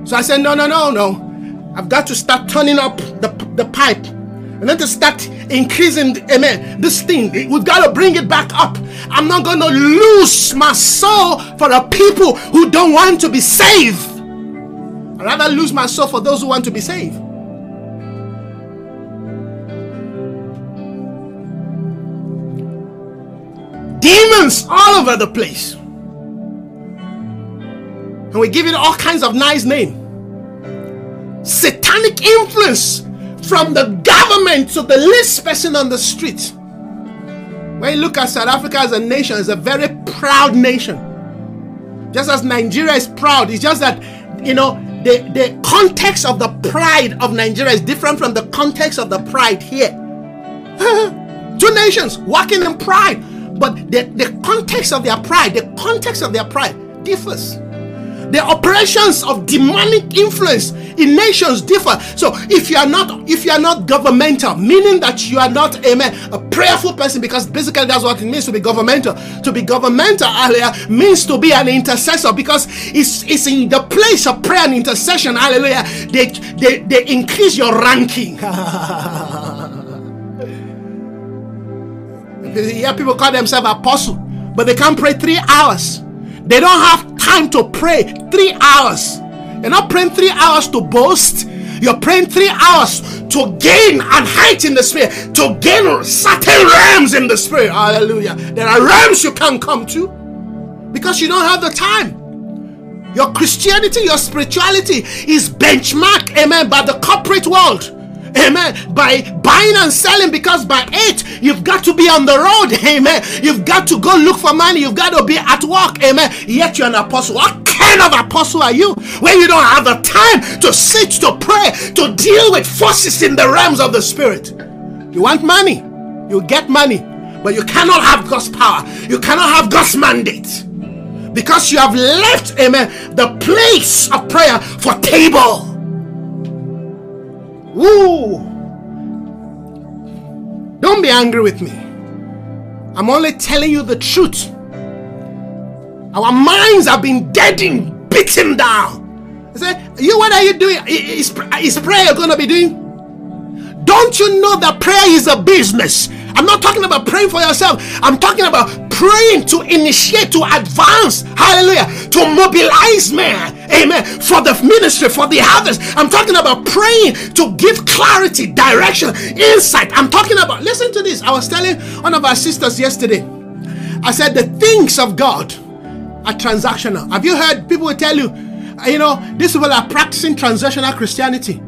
S1: So I said, No, no, no, no. I've got to start turning up the, the pipe And then to start increasing, amen, this thing, we've got to bring it back up. I'm not going to lose my soul for the people who don't want to be saved. I'd rather lose my soul for those who want to be saved. Demons all over the place. And we give it all kinds of nice names satanic influence from the government to the least person on the street. When you look at South Africa as a nation, it's a very proud nation. Just as Nigeria is proud, it's just that, you know, the, the context of the pride of Nigeria is different from the context of the pride here. [LAUGHS] Two nations working in pride, but the, the context of their pride, the context of their pride differs the operations of demonic influence in nations differ. So if you are not if you are not governmental meaning that you are not amen a prayerful person because basically that's what it means to be governmental. To be governmental hallelujah means to be an intercessor because it's it's in the place of prayer and intercession hallelujah they they, they increase your ranking. [LAUGHS] Yeah people call themselves apostle but they can't pray three hours they don't have time to pray three hours. You're not praying three hours to boast. You're praying three hours to gain and height in the spirit, to gain certain realms in the spirit. Hallelujah. There are realms you can't come to because you don't have the time. Your Christianity, your spirituality is benchmarked, amen, by the corporate world. Amen. By buying and selling, because by eight, you've got to be on the road. [LAUGHS] Amen. You've got to go look for money. You've got to be at work. Amen. Yet you're an apostle. What kind of apostle are you when you don't have the time to sit, to pray, to deal with forces in the realms of the spirit? You want money, you get money, but you cannot have God's power. You cannot have God's mandate because you have left, amen, the place of prayer for table. Woo! Don't be angry with me. I'm only telling you the truth. Our minds have been deadened, beaten down. I said, You, what are you doing? Is, is prayer going to be doing? Don't you know that prayer is a business? I'm not talking about praying for yourself. I'm talking about praying to initiate, to advance, hallelujah, to mobilize man, amen, for the ministry, for the others. I'm talking about praying to give clarity, direction, insight. I'm talking about, listen to this. I was telling one of our sisters yesterday, I said, the things of God are transactional. Have you heard people tell you, you know, these people are practicing transactional Christianity?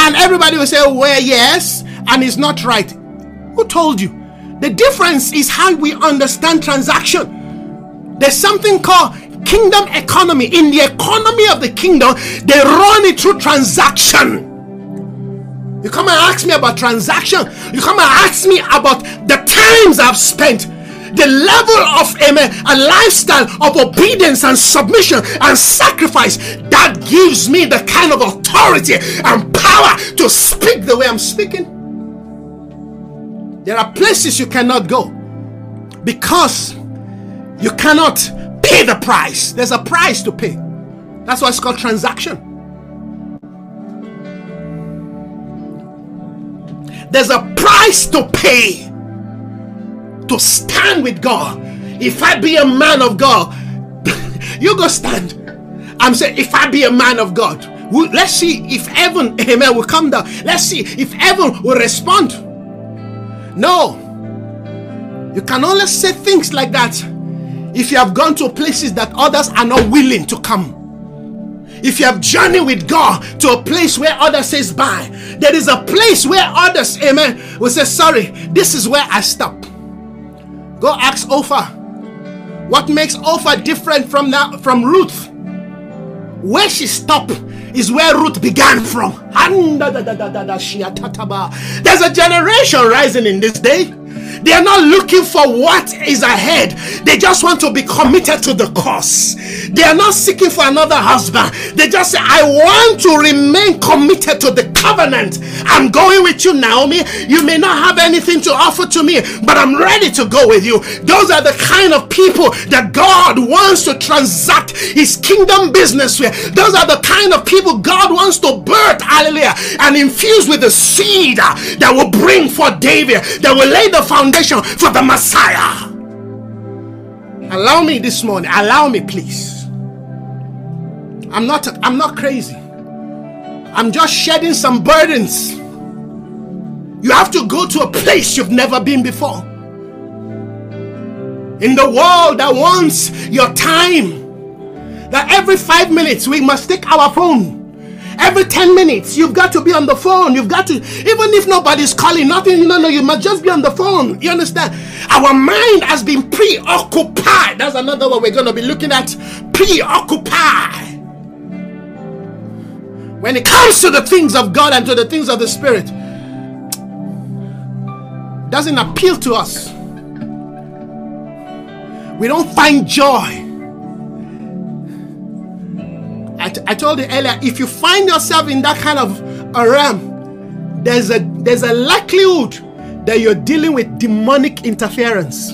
S1: And everybody will say, well, yes, and it's not right. Who told you? The difference is how we understand transaction. There's something called kingdom economy. In the economy of the kingdom, they run it through transaction. You come and ask me about transaction. You come and ask me about the times I've spent the level of amen, a lifestyle of obedience and submission and sacrifice that gives me the kind of authority and power to speak the way I'm speaking. There are places you cannot go because you cannot pay the price. There's a price to pay. That's why it's called transaction. There's a price to pay to stand with God. If I be a man of God, [LAUGHS] you go stand. I'm saying, if I be a man of God, let's see if heaven, [LAUGHS] amen, will come down. Let's see if heaven will respond. No. You can only say things like that if you have gone to places that others are not willing to come. If you have journeyed with God to a place where others says bye, there is a place where others, amen, will say, sorry, this is where I stop. Go ask Orpah. What makes Orpah different from that from Ruth? Where she stopped is where Ruth began from. There's a generation rising in this day. They are not looking for what is ahead. They just want to be committed to the cause. They are not seeking for another husband. They just say, I want to remain committed to the covenant. I'm going with you, Naomi. You may not have anything to offer to me, but I'm ready to go with you. Those are the kind of people that God wants to transact his kingdom business with. Those are the kind of people God wants to birth, hallelujah, and infuse with the seed that will bring for David, that will lay the foundation for the Messiah. Allow me this morning, allow me, please. I'm not I'm not crazy. I'm just shedding some burdens. You have to go to a place you've never been before. In the world that wants your time, that every five minutes we must take our phone. Every 10 minutes, you've got to be on the phone. You've got to, even if nobody's calling, nothing, no, no, you must just be on the phone. You understand? Our mind has been preoccupied. That's another one we're going to be looking at. Preoccupied when it comes to the things of God and to the things of the Spirit, doesn't appeal to us. We don't find joy. I, t- I told you earlier, if you find yourself in that kind of a realm, there's a there's a likelihood that you're dealing with demonic interference.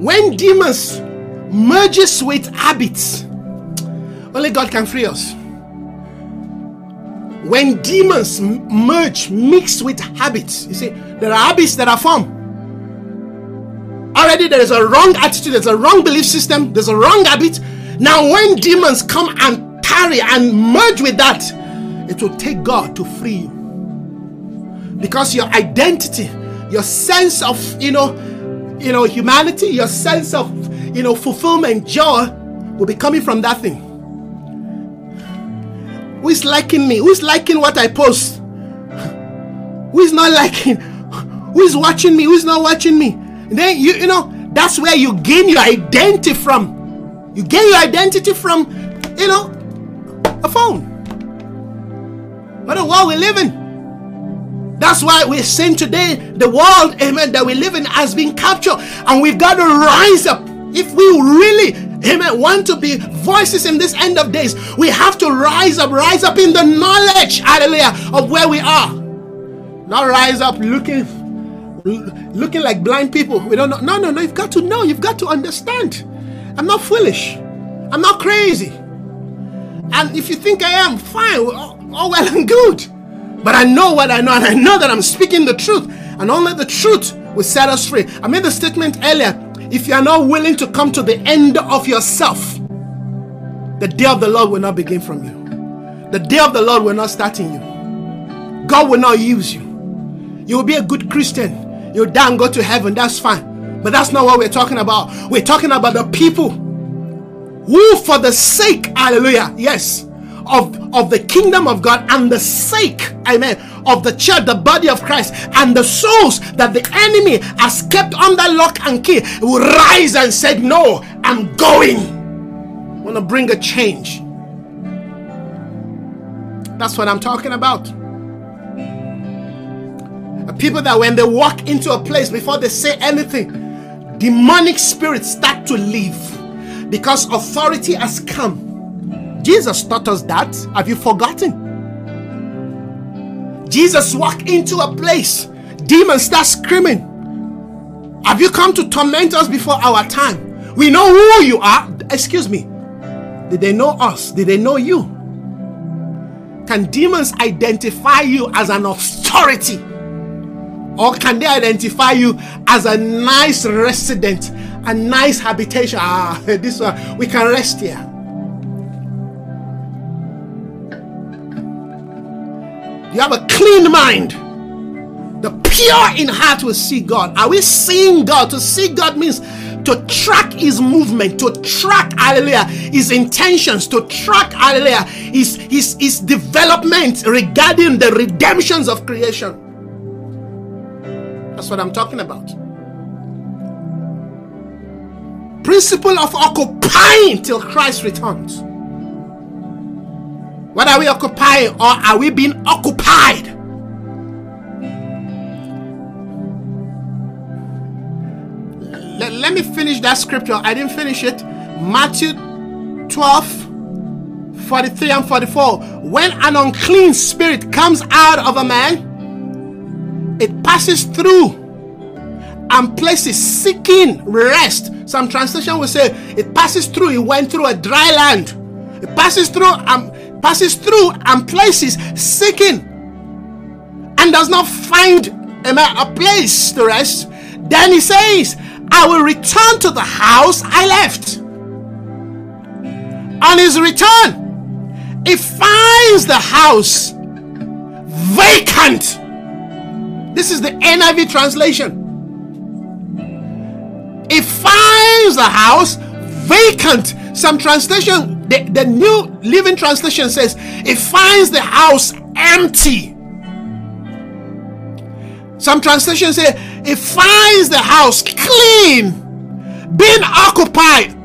S1: When demons merges with habits, only God can free us. When demons merge, mix with habits, you see, there are habits that are formed. Already there is a wrong attitude, there's a wrong belief system, there's a wrong habit. Now, when demons come and tarry and merge with that, it will take God to free you. Because your identity, your sense of, you know, you know, humanity, your sense of, you know, fulfillment, joy will be coming from that thing. Who is liking me? Who is liking what I post? [LAUGHS] Who is not liking? [LAUGHS] Who is watching me? Who is not watching me? Then you you know that's where you gain your identity from. You gain your identity from, you know, a phone. What a world we live in. That's why we're saying today the world, amen, that we live in has been captured, and we've got to rise up. If we really amen, want to be voices in this end of days, we have to rise up, rise up in the knowledge, hallelujah, of where we are. Not rise up looking looking like blind people. We don't know. No, no, no. You've got to know. You've got to understand. I'm not foolish. I'm not crazy. And if you think I am, fine. All, all well and good. But I know what I know, and I know that I'm speaking the truth. And only the truth will set us free. I made the statement earlier if you are not willing to come to the end of yourself, the day of the Lord will not begin from you. The day of the Lord will not start in you. God will not use you. You will be a good Christian. You'll die and go to heaven. That's fine. But that's not what we're talking about. We're talking about the people who, for the sake, hallelujah, yes, of, of the kingdom of God and the sake, amen, of the church, the body of Christ, and the souls that the enemy has kept under lock and key will rise and say, No, I'm going. I want to bring a change. That's what I'm talking about. People that when they walk into a place before they say anything, demonic spirits start to leave because authority has come. Jesus taught us that. Have you forgotten? Jesus walked into a place, demons start screaming. Have you come to torment us before our time? We know who you are. Excuse me. Did they know us? Did they know you? Can demons identify you as an authority? Or can they identify you as a nice resident, a nice habitation? Ah, [LAUGHS] this one, we can rest here. You have a clean mind. The pure in heart will see God. Are we seeing God? To see God means to track his movement, to track, hallelujah, his intentions, to track, hallelujah, his, his, his development regarding the redemptions of creation. That's what I'm talking about. Principle of occupying till Christ returns. What are we occupying or are we being occupied? Let, let me finish that scripture. I didn't finish it. Matthew 12 43 and 44. When an unclean spirit comes out of a man, it passes through and places seeking rest. Some translation will say it passes through, it went through a dry land. It passes through and passes through and places seeking and does not find a, a place to rest. Then he says, I will return to the house I left. On his return, he finds the house vacant. This is the NIV translation. It finds the house vacant. Some translation, the, the New Living Translation says, it finds the house empty. Some translations say it finds the house clean, being occupied.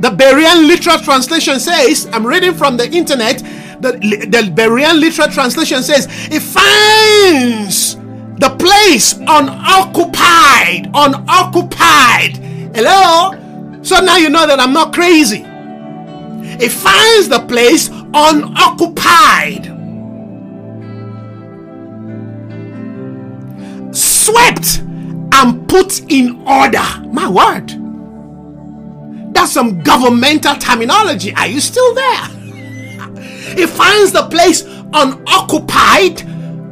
S1: The Berean literal translation says, I'm reading from the internet. The, the Berean literal translation says it finds the place unoccupied. Unoccupied. Hello? So now you know that I'm not crazy. It finds the place unoccupied. swept and put in order. My word. That's some governmental terminology. Are you still there? [LAUGHS] It finds the place unoccupied,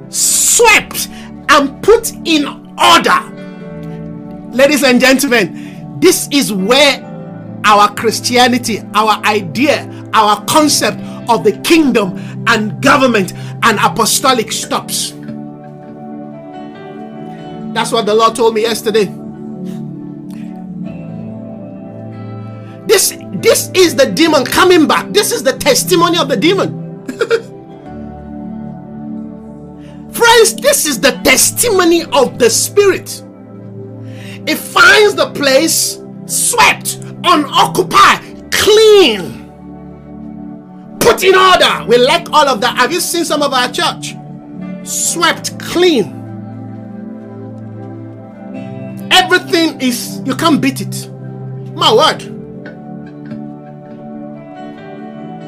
S1: swept, and put in order. Ladies and gentlemen, this is where our Christianity, our idea, our concept of the kingdom and government and apostolic stops. That's what the Lord told me yesterday. This this is the demon coming back. This is the testimony of the demon. [LAUGHS] Friends, this is the testimony of the spirit. It finds the place swept, unoccupied, clean, put in order. We like all of that. Have you seen some of our church? Swept clean Everything is, you can't beat it. My word.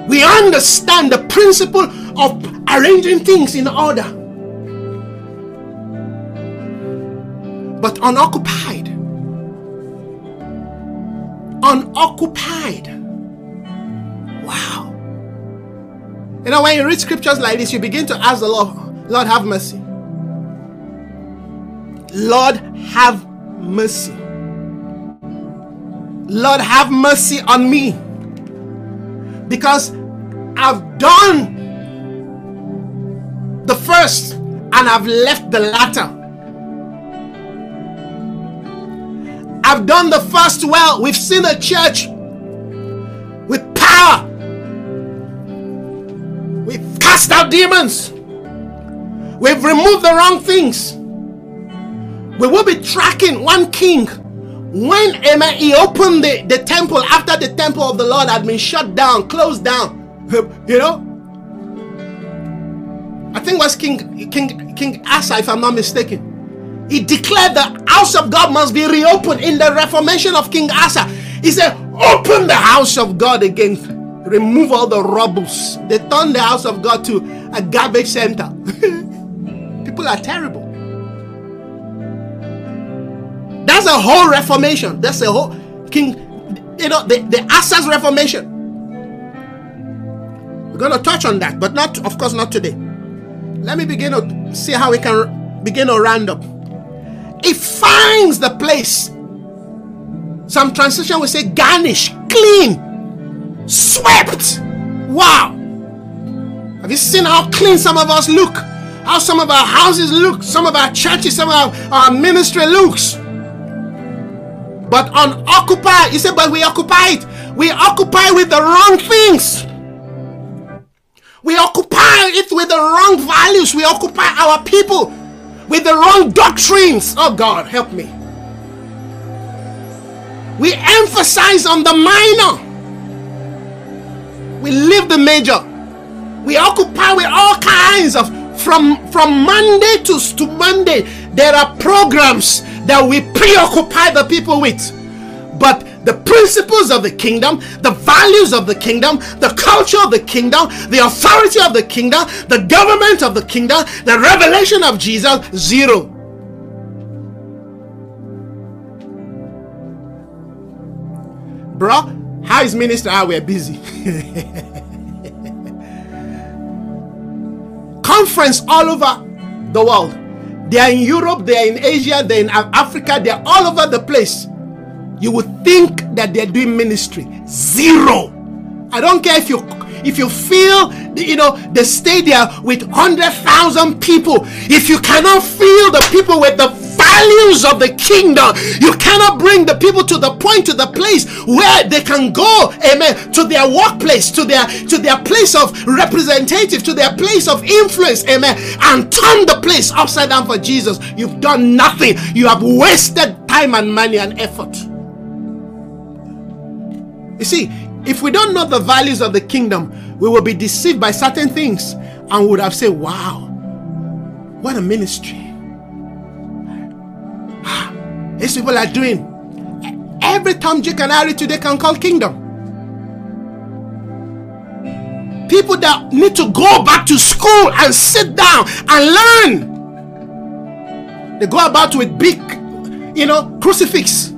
S1: We understand the principle of arranging things in order. But unoccupied. Unoccupied. Wow. You know, when you read scriptures like this, you begin to ask the Lord, Lord, have mercy. Lord, have mercy. Lord, have mercy on me because I've done the first and I've left the latter. I've done the first well. We've seen a church with power. We've cast out demons. We've removed the wrong things we will be tracking one king when amen, he opened the, the temple after the temple of the Lord had been shut down, closed down. [LAUGHS] You know? I think was King King King Asa, if I'm not mistaken. He declared the house of God must be reopened in the reformation of King Asa. He said, Open the house of God again. Remove all the rubbles. They turned the house of God to a garbage center. [LAUGHS] People are terrible. That's a whole reformation. That's a whole king, you know, the, the Asa's reformation. We're going to touch on that, but not, of course, not today. Let me begin to see how we can begin to round up. It finds the place. Some translation will say garnish, clean, swept. Wow. Have you seen how clean some of us look? How some of our houses look, some of our churches, some of our, our ministry looks but unoccupied. you said, but we occupy it. We occupy with the wrong things. We occupy it with the wrong values. We occupy our people with the wrong doctrines. Oh God, help me. We emphasize on the minor. We leave the major. We occupy with all kinds of from from Monday to, to Monday. There are programs that we preoccupy the people with. But the principles of the kingdom, the values of the kingdom, the culture of the kingdom, the authority of the kingdom, the government of the kingdom, the revelation of Jesus, zero. Bro, how is minister? Ah, we're busy. [LAUGHS] Conference all over the world. They are in Europe, they are in Asia, they're in Africa, they're all over the place you would think that they're doing ministry. Zero. I don't care if you if you feel you know stay there with 100,000 people if you cannot feel the people with the values of the kingdom you cannot bring the people to the point to the place where they can go amen to their workplace to their to their place of representative to their place of influence amen and turn the place upside down for Jesus you've done nothing you have wasted time and money and effort you see, if we don't know the values of the kingdom, we will be deceived by certain things and would have said, Wow, what a ministry. Ah, these people are doing every Tom, Dick, and Harry today can call kingdom. People that need to go back to school and sit down and learn. They go about with big, you know, crucifix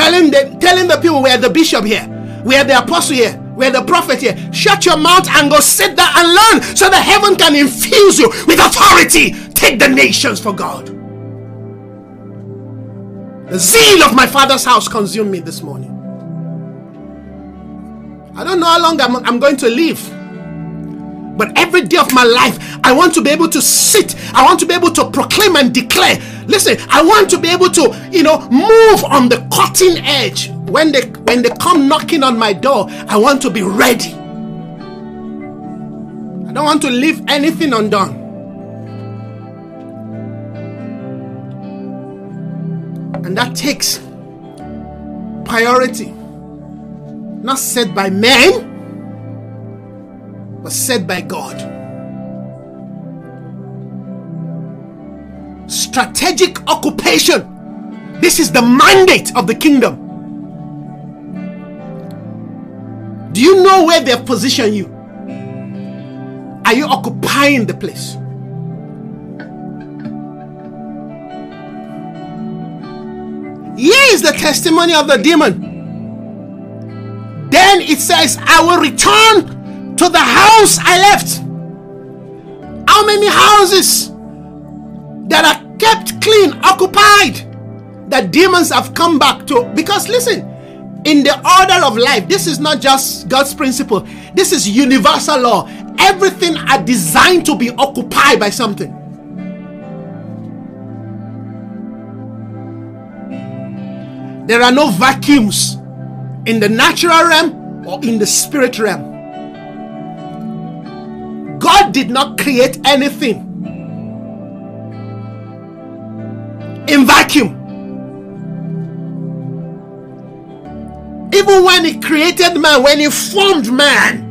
S1: telling the telling the people we're the bishop here, we're the apostle here, we're the prophet here. Shut your mouth and go sit down and learn so that heaven can infuse you with authority. Take the nations for God. The zeal of my father's house consumed me this morning. I don't know how long I'm, I'm going to live. But every day of my life, I want to be able to sit. I want to be able to proclaim and declare. Listen, I want to be able to, you know, move on the cutting edge. When they when they come knocking on my door, I want to be ready. I don't want to leave anything undone. And that takes priority. Not set by men but said by God. Strategic occupation. This is the mandate of the kingdom. Do you know where they've positioned you? Are you occupying the place? Here is the testimony of the demon. Then it says, I will return to the house I left. How many houses that are kept clean, occupied, that demons have come back to? Because listen, in the order of life, this is not just God's principle, this is universal law. Everything are designed to be occupied by something. There are no vacuums in the natural realm or in the spirit realm. God did not create anything in vacuum. Even when He created man, when He formed man,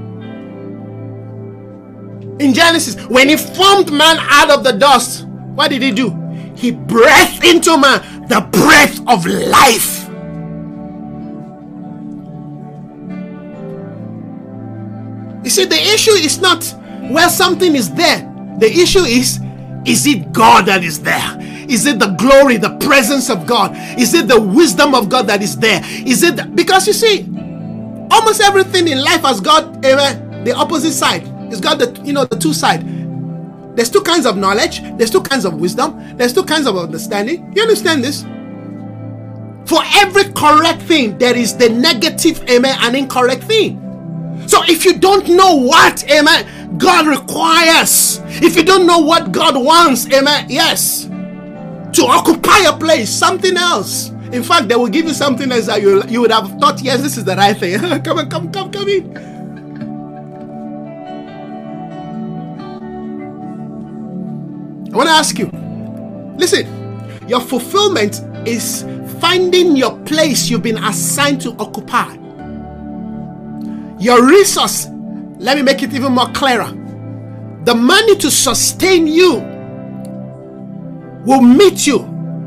S1: in Genesis, when He formed man out of the dust, what did He do? He breathed into man the breath of life. You see, the issue is not where something is there. The issue is is it God that is there? Is it the glory, the presence of God? Is it the wisdom of God that is there? Is it the, because you see, almost everything in life has got uh, the opposite side. It's got the you know the two side. There's two kinds of knowledge. There's two kinds of wisdom. There's two kinds of understanding. You understand this? For every correct thing, there is the negative, amen, and incorrect thing. So if you don't know what, amen, God requires. If you don't know what God wants, amen, yes, to occupy a place, something else. In fact, they will give you something else that you, you would have thought, yes, this is the right thing. [LAUGHS] come on, come, come, come in. I want to ask you listen, your fulfillment is finding your place you've been assigned to occupy. Your resource let me make it even more clearer. The money to sustain you will meet you.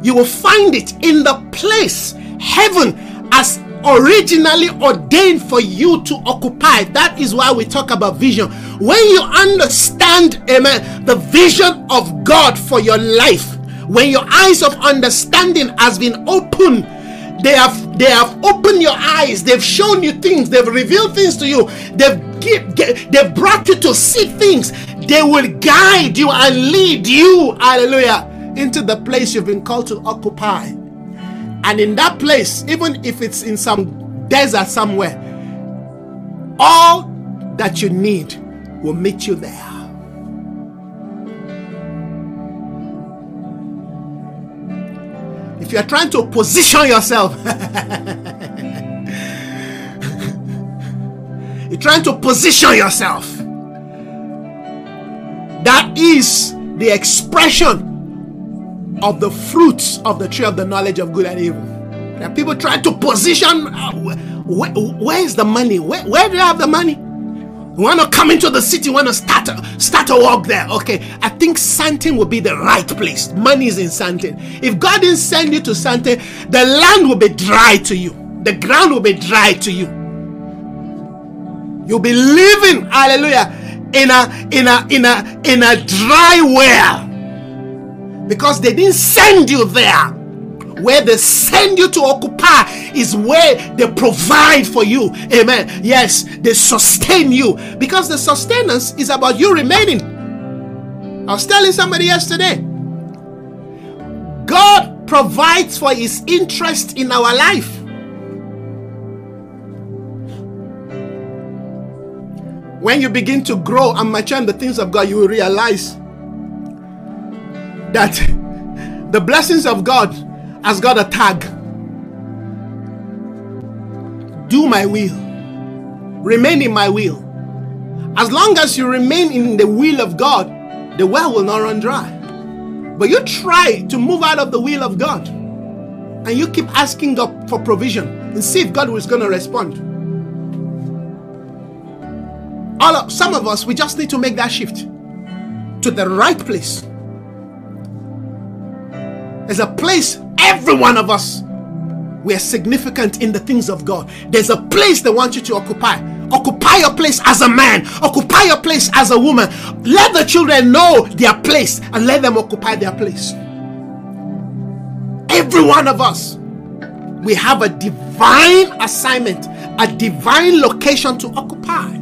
S1: You will find it in the place heaven as originally ordained for you to occupy. That is why we talk about vision. When you understand, amen, the vision of God for your life, when your eyes of understanding has been opened, they have they have opened your eyes. They've shown you things. They've revealed things to you. They've give, they've brought you to see things. They will guide you and lead you hallelujah into the place you've been called to occupy. And in that place, even if it's in some desert somewhere, all that you need will meet you there. If you're trying to position yourself, [LAUGHS] you're trying to position yourself. That is the expression of the fruits of the tree of the knowledge of good and evil. There are people trying to position uh, where, where's the money? Where, where do you have the money? Want to come into the city, want to start a, start a walk there. Okay, I think Sandton will be the right place. Money is in Sandton. If God didn't send you to Sandton, the land will be dry to you. The ground will be dry to you. You'll be living, hallelujah, in a in a in a in a dry well because they didn't send you there. Where they send you to occupy is where they provide for you. Amen. Yes, they sustain you because the sustenance is about you remaining. I was telling somebody yesterday God provides for his interest in our life. When you begin to grow and mature in the things of God, you will realize that [LAUGHS] the blessings of God has got a tag. Do my will, remain in my will. As long as you remain in the will of God, the well will not run dry. But you try to move out of the will of God and you keep asking God for provision and see if God was going to respond. All of, some of us, we just need to make that shift to the right place there's a place, every one of us, we are significant in the things of God. There's a place they want you to occupy. Occupy your place as a man, occupy your place as a woman. Let the children know their place and let them occupy their place. Every one of us, we have a divine assignment, a divine location to occupy.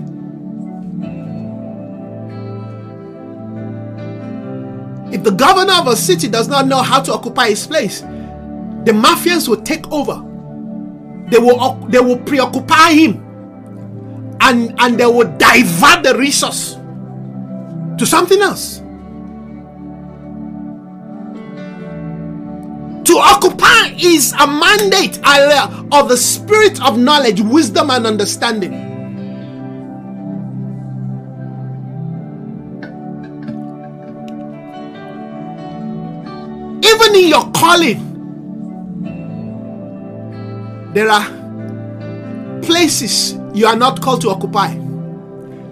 S1: If the governor of a city does not know how to occupy his place, the mafians will take over. They will they will preoccupy him and, and they will divert the resource to something else. To occupy is a mandate of the spirit of knowledge, wisdom, and understanding. even in your calling, there are places you are not called to occupy.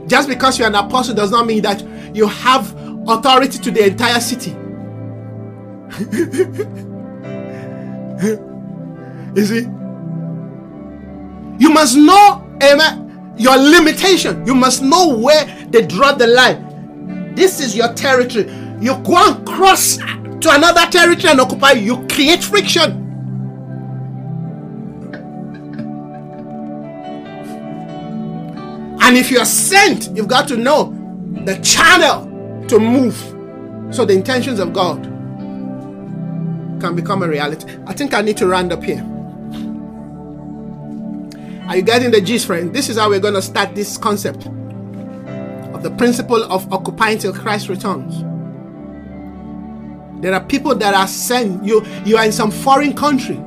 S1: Just because you're an apostle does not mean that you have authority to the entire city. [LAUGHS] you see? You must know amen, your limitation. You must know where they draw the line. This is your territory. You go and cross to another territory and occupy, you create friction. And if you're sent, you've got to know the channel to move so the intentions of God can become a reality. I think I need to round up here. Are you getting the gist, friend? This is how we're going to start this concept of the principle of occupying till Christ returns. There are people that are sent. You you are in some foreign country.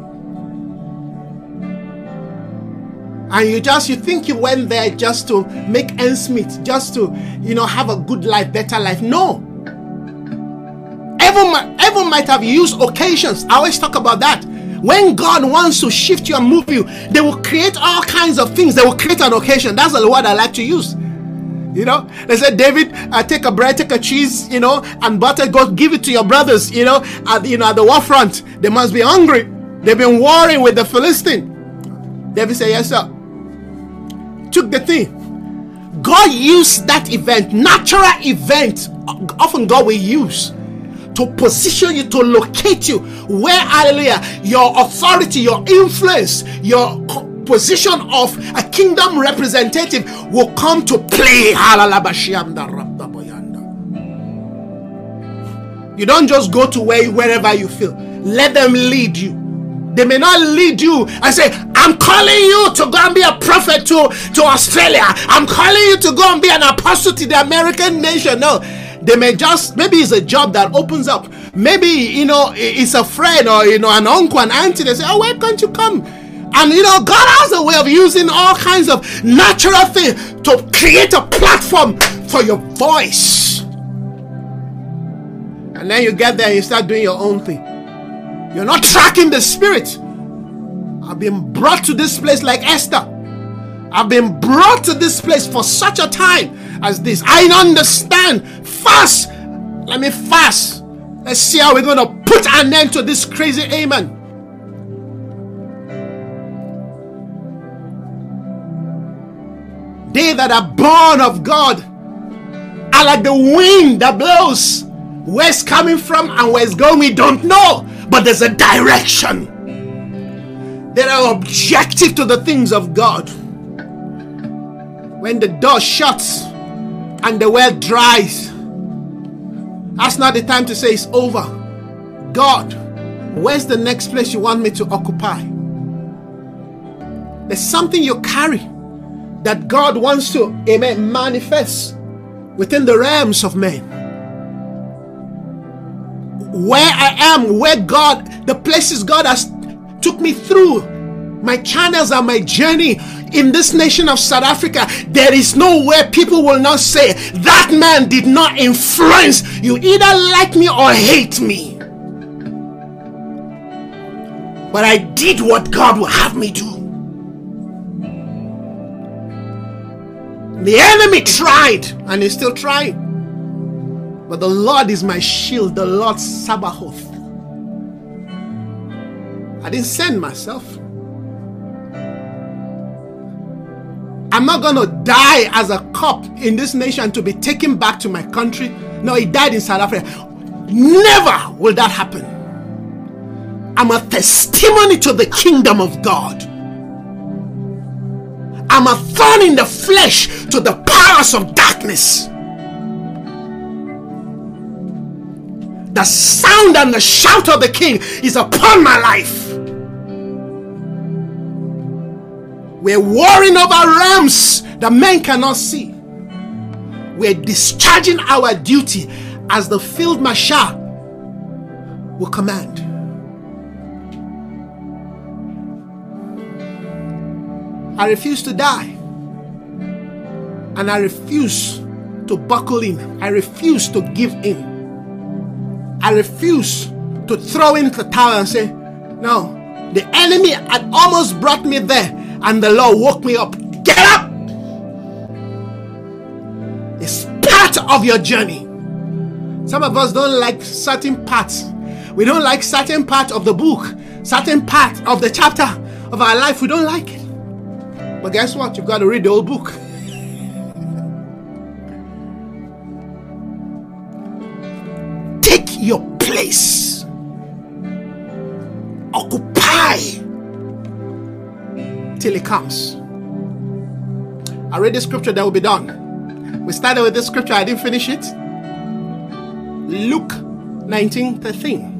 S1: And you just you think you went there just to make ends meet, just to you know have a good life, better life. No. Everyone, everyone might have used occasions. I always talk about that. When God wants to shift you and move you, they will create all kinds of things. They will create an occasion. That's the word I like to use. You know, they said, David, uh, take a bread, take a cheese, you know, and butter, go give it to your brothers, you know, at you know at the war front. They must be hungry. They've been warring with the Philistine. David said, Yes, sir. Took the thing. God used that event, natural event, often God will use to position you, to locate you where, hallelujah, your authority, your influence, your position of a kingdom representative will come to play. You don't just go to where, wherever you feel. Let them lead you. They may not lead you and say, I'm calling you to go and be a prophet to, to Australia. I'm calling you to go and be an apostle to the American nation. No, they may just, maybe it's a job that opens up. Maybe, you know, it's a friend or, you know, an uncle, an auntie. They say, Oh, why can't you come? And you know, God has a way of using all kinds of natural things to create a platform for your voice. And then you get there and you start doing your own thing. You're not tracking the spirit. I've been brought to this place like Esther. I've been brought to this place for such a time as this. I understand. Fast. Let me fast. Let's see how we're going to put an end to this crazy amen. They that are born of God are like the wind that blows. Where it's coming from and where it's going, we don't know. But there's a direction. There are objective to the things of God. When the door shuts and the well dries, that's not the time to say it's over. God, where's the next place you want me to occupy? There's something you carry that God wants to, amen, manifest within the realms of men. Where I am, where God, the places God has took me through, my channels and my journey in this nation of South Africa, there is nowhere people will not say that man did not influence you. Either like me or hate me. But I did what God will have me do. The enemy tried and is still trying. But the Lord is my shield, the Lord Sabaoth. I didn't send myself. I'm not going to die as a cop in this nation to be taken back to my country. No, he died in South Africa. Never will that happen. I'm a testimony to the kingdom of God. I'm a thorn in the flesh to the powers of darkness. The sound and the shout of the king is upon my life. We're warring over realms that men cannot see. We're discharging our duty as the field marshal will command. I refuse to die. And I refuse to buckle in. I refuse to give in. I refuse to throw in the towel and say, No, the enemy had almost brought me there, and the Lord woke me up. Get up! It's part of your journey. Some of us don't like certain parts. We don't like certain part of the book, certain part of the chapter of our life. We don't like it. But guess what? You've got to read the whole book. Your place. Occupy till it comes. I read the scripture that will be done. We started with this scripture, I didn't finish it. Luke 19 13.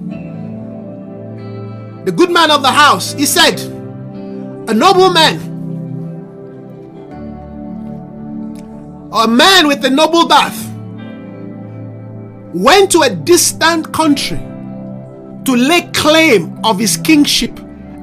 S1: The good man of the house, he said, A nobleman a man with a noble birth went to a distant country to lay claim of his kingship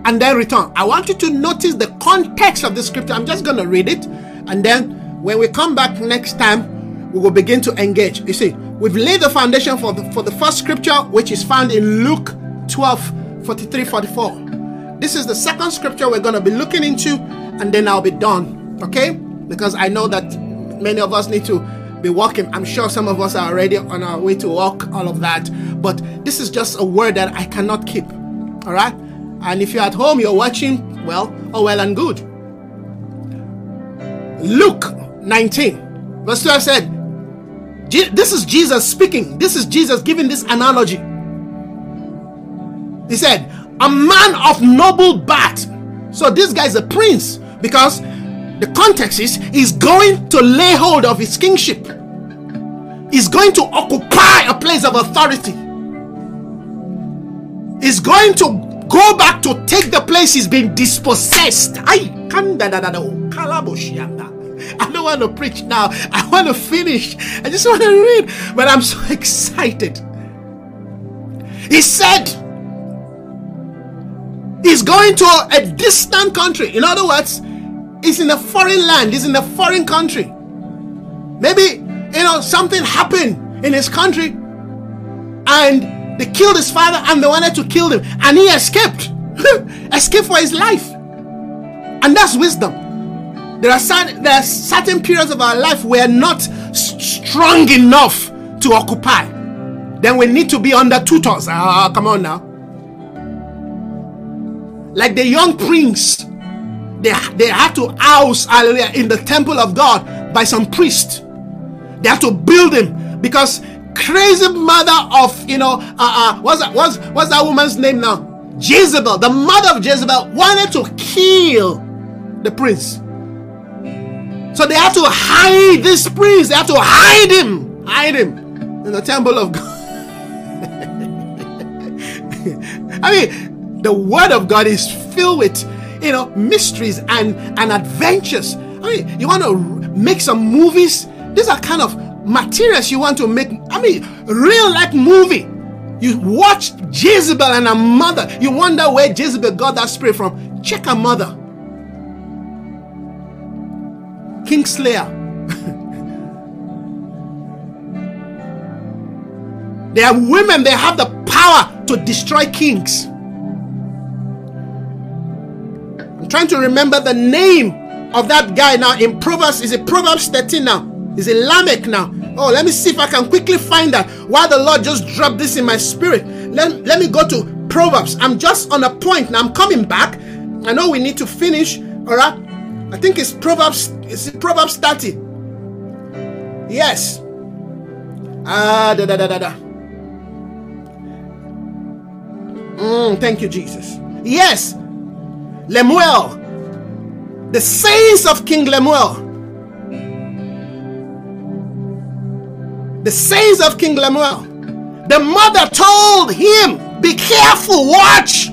S1: and then return. I want you to notice the context of the scripture. I'm just going to read it and then when we come back next time, we will begin to engage. You see, we've laid the foundation for the, for the first scripture, which is found in Luke 12 43 44. This is the second scripture we're going to be looking into, and then I'll be done. Okay? Because I know that many of us need to be walking. I'm sure some of us are already on our way to walk, all of that. But this is just a word that I cannot keep. All right. And if you're at home, you're watching Well, oh, well and good. Luke 19, verse 12 said, This is Jesus speaking. This is Jesus giving this analogy. He said, A man of noble birth. So this guy is a prince because the context is he's going to lay hold of his kingship, he's going to occupy a place of authority, he's going to go back to take the place he's been dispossessed. I I don't want to preach now. I want to finish. I just want to read, but I'm so [LAUGHS] excited. He said he's going to a distant country. In other words, he's in a foreign land, he's in a foreign country. Maybe, you know, something happened in his country and they killed his father and they wanted to kill him, and he escaped. [LAUGHS] escaped for his life. And that's wisdom. There are, certain, there are certain periods of our life we're not strong enough to occupy. Then we need to be under tutors. Ah, come on now. Like the young prince, they, they had to house hallelujah, in the temple of God by some priest. They had to build him because crazy mother of you know uh, uh what's that what's what's that woman's name now? Jezebel the mother of Jezebel wanted to kill the prince. So they had to hide this prince they had to hide him hide him in the temple of God. [LAUGHS] I mean the word of God is filled with you know mysteries and and adventures I mean you want to make some movies these are kind of materials you want to make. I mean, real life movie. You watch Jezebel and her mother. You wonder where Jezebel got that spirit from. Check her mother. Kingslayer. [LAUGHS] they are women, they have the power to destroy kings. Trying to remember the name of that guy now in Proverbs. Is it Proverbs 13 now? Is it Lamech now? Oh, let me see if I can quickly find that. Why the Lord just dropped this in my spirit. Let, let me go to Proverbs. I'm just on a point now. I'm coming back. I know we need to finish. All right. I think it's Proverbs. It's Proverbs 30. Yes. Ah, da da da da da. Mm, thank you, Jesus. Yes. Lemuel. The sayings of King Lemuel. the sayings of King Lemuel. The mother told him, Be careful, watch.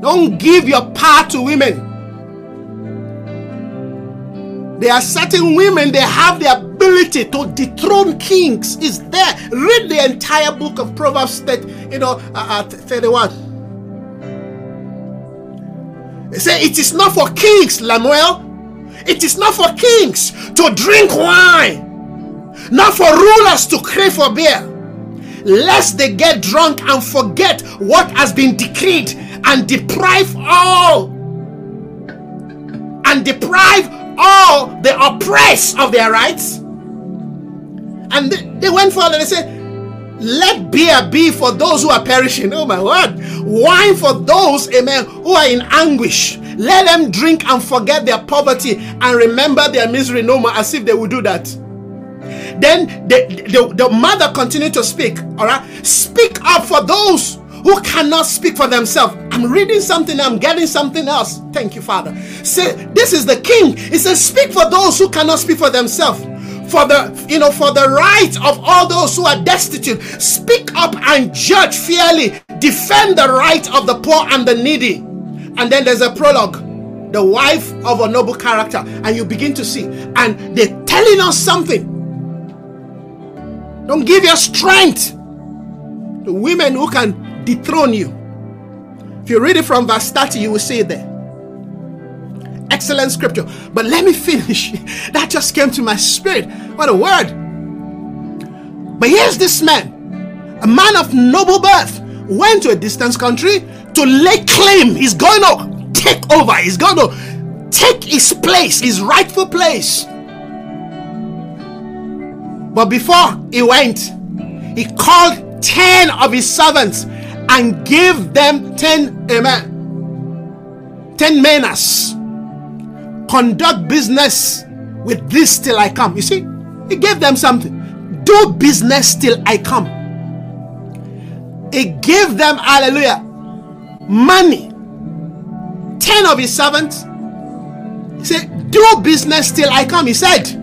S1: Don't give your power to women. There are certain women, they have the ability to dethrone kings. Is there? Read the entire book of Proverbs, that you know, uh, uh, 31. Say it is not for kings, Lemuel. It is not for kings to drink wine not for rulers to crave for beer, lest they get drunk and forget what has been decreed and deprive all and deprive all the oppressed of their rights. And they, they went further, they said, let beer be for those who are perishing. Oh my word. Wine for those, amen, who are in anguish. Let them drink and forget their poverty and remember their misery no more, as if they would do that. Then the, the, the mother continued to speak. All right. Speak up for those who cannot speak for themselves. I'm reading something, I'm getting something else. Thank you, Father. Say, this is the king. He says, Speak for those who cannot speak for themselves. For the you know, for the right of all those who are destitute. Speak up and judge fairly. Defend the right of the poor and the needy. And then there's a prologue. The wife of a noble character, and you begin to see, and they're telling us something don't give your strength to women who can dethrone you. If you read it from verse 30, you will see it there. Excellent scripture. But let me finish. [LAUGHS] That just came to my spirit. What a word. But here's this man, a man of noble birth, went to a distant country to lay claim. He's going to take over, he's going to take his place, his rightful place. But before he went, he called 10 of his servants and gave them 10 amen ten menas. Conduct business with this till I come. You see, he gave them something. Do business till I come. He gave them, hallelujah, money. Ten of his servants. He said, Do business till I come. He said,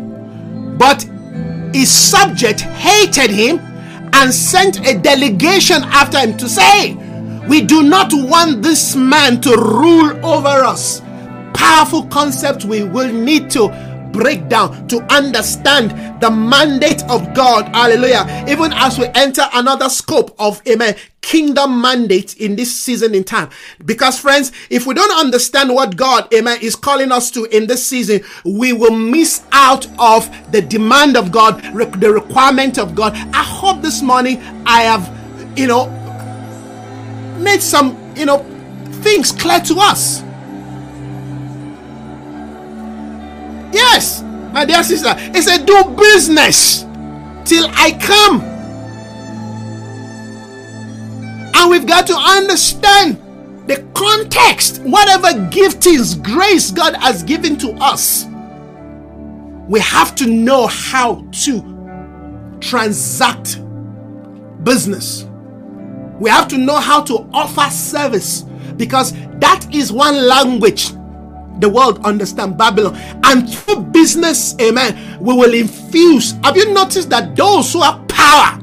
S1: but his subject hated him and sent a delegation after him to say, We do not want this man to rule over us. Powerful concept we will need to break down to understand the mandate of God. Hallelujah. Even as we enter another scope of, amen, kingdom mandate in this season in time. Because friends, if we don't understand what God, amen, is calling us to in this season, we will miss out of the demand of God, the requirement of God. I hope this morning I have, you know, made some, you know, things clear to us. Yes, my dear sister, he said, Do business till I come. And we've got to understand the context, whatever giftings, grace God has given to us. We have to know how to transact business. We have to know how to offer service because that is one language the world understand Babylon. And through business, amen, we will infuse. Have you noticed that those who have power,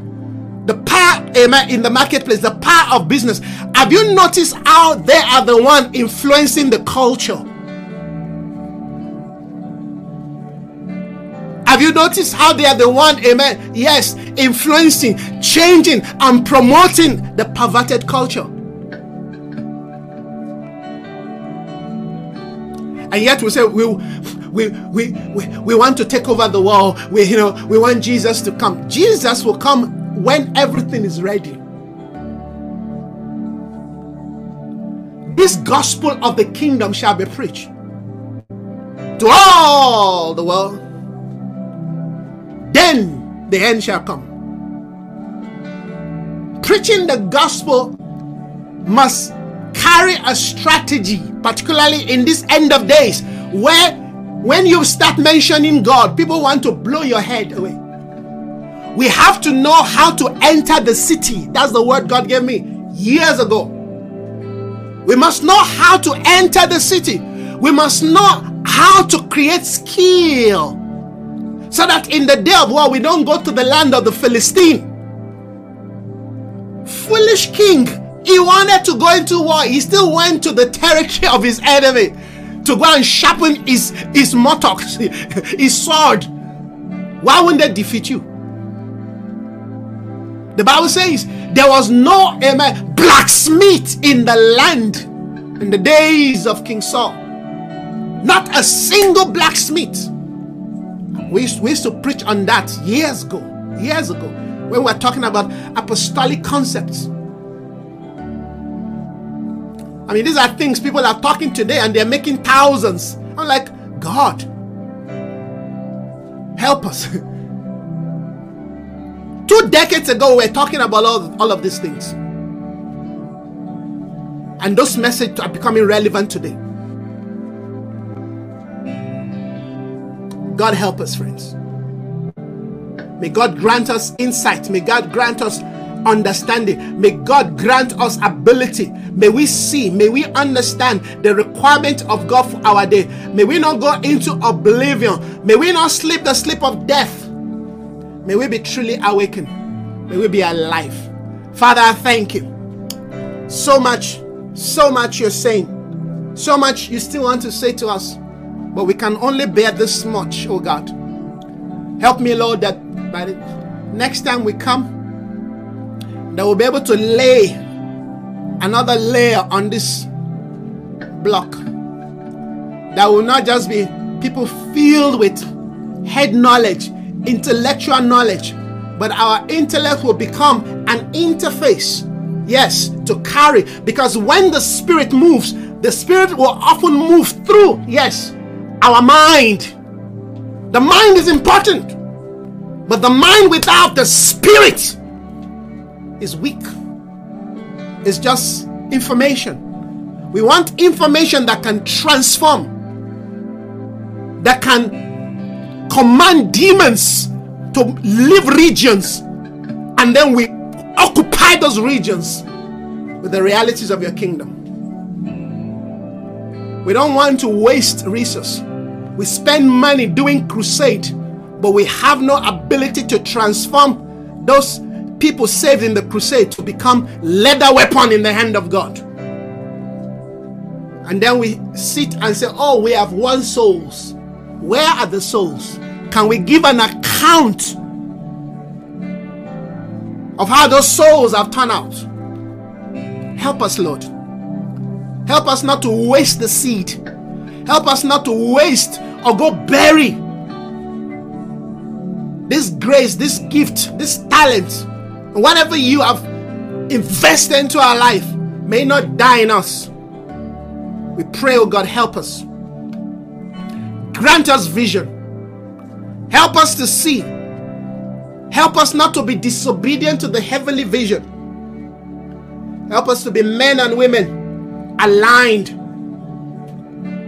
S1: the power, amen, in the marketplace, the power of business, have you noticed how they are the one influencing the culture? Have you noticed how they are the one, amen? Yes, influencing, changing, and promoting the perverted culture. And yet we say we we, we, we, we want to take over the world. We you know we want jesus to come. Jesus will come when everything is ready. This gospel of the kingdom shall be preached to all the world. Then the end shall come. Preaching the gospel must carry a strategy, particularly in this end of days, where when you start mentioning God, people want to blow your head away. We have to know how to enter the city. That's the word God gave me years ago. We must know how to enter the city. We must know how to create skill so that in the day of war we don't go to the land of the Philistine. Foolish king he wanted to go into war. He still went to the territory of his enemy to go and sharpen his, his mattock, [LAUGHS] his sword. Why wouldn't they defeat you? The Bible says there was no amen, blacksmith in the land in the days of King Saul. Not a single blacksmith. We used, we used to preach on that years ago. Years ago. When we are talking about apostolic concepts. I mean, these are things people are talking today and they're making thousands. I'm like, God, help us. [LAUGHS] Two decades ago, we were talking about all, all of these things. And those messages are becoming relevant today. God help us, friends. May God grant us insight. May God grant us understanding. May God grant us ability. May we see, may we understand the requirement of God for our day. May we not go into oblivion. May we not sleep the sleep of death. May we be truly awakened. May we be alive. Father, I thank you. So much, so much you're saying. So much you still want to say to us. But we can only bear this much, oh God. Help me, Lord, that by the next time we come, that will be able to lay another layer on this block. That will not just be people filled with head knowledge, intellectual knowledge, but our intellect will become an interface, yes, to carry. Because when the Spirit moves, the Spirit will often move through, yes, our mind. The mind is important, but the mind without the Spirit is weak. It's just information. We want information that can transform, that can command demons to leave regions, and then we occupy those regions with the realities of your kingdom. We don't want to waste resources. We spend money doing crusade, but we have no ability to transform those people saved in the crusade to become leather weapon in the hand of God. And then we sit and say, "Oh, we have won souls. Where are the souls? Can we give an account of how those souls have turned out?" Help us, Lord. Help us not to waste the seed. Help us not to waste or go bury this grace, this gift, this talent, whatever you have invested into our life may not die in us. We pray, oh God, help us. Grant us vision. Help us to see. Help us not to be disobedient to the heavenly vision. Help us to be men and women aligned,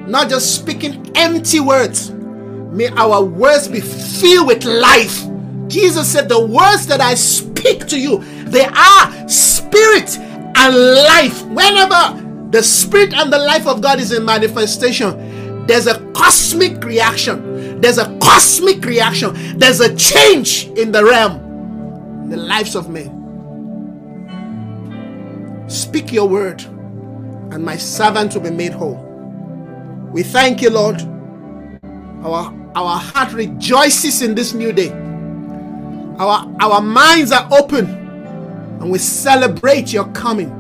S1: not just speaking empty words. May our words be filled with life. Jesus said, The words that I speak to you, they are spirit and life. Whenever the spirit and the life of God is in manifestation, there's a cosmic reaction. There's a cosmic reaction. There's a change in the realm, the lives of men. Speak your word, and my servant will be made whole. We thank you, Lord. Our, our heart rejoices in this new day. Our, our minds are open, and we celebrate your coming.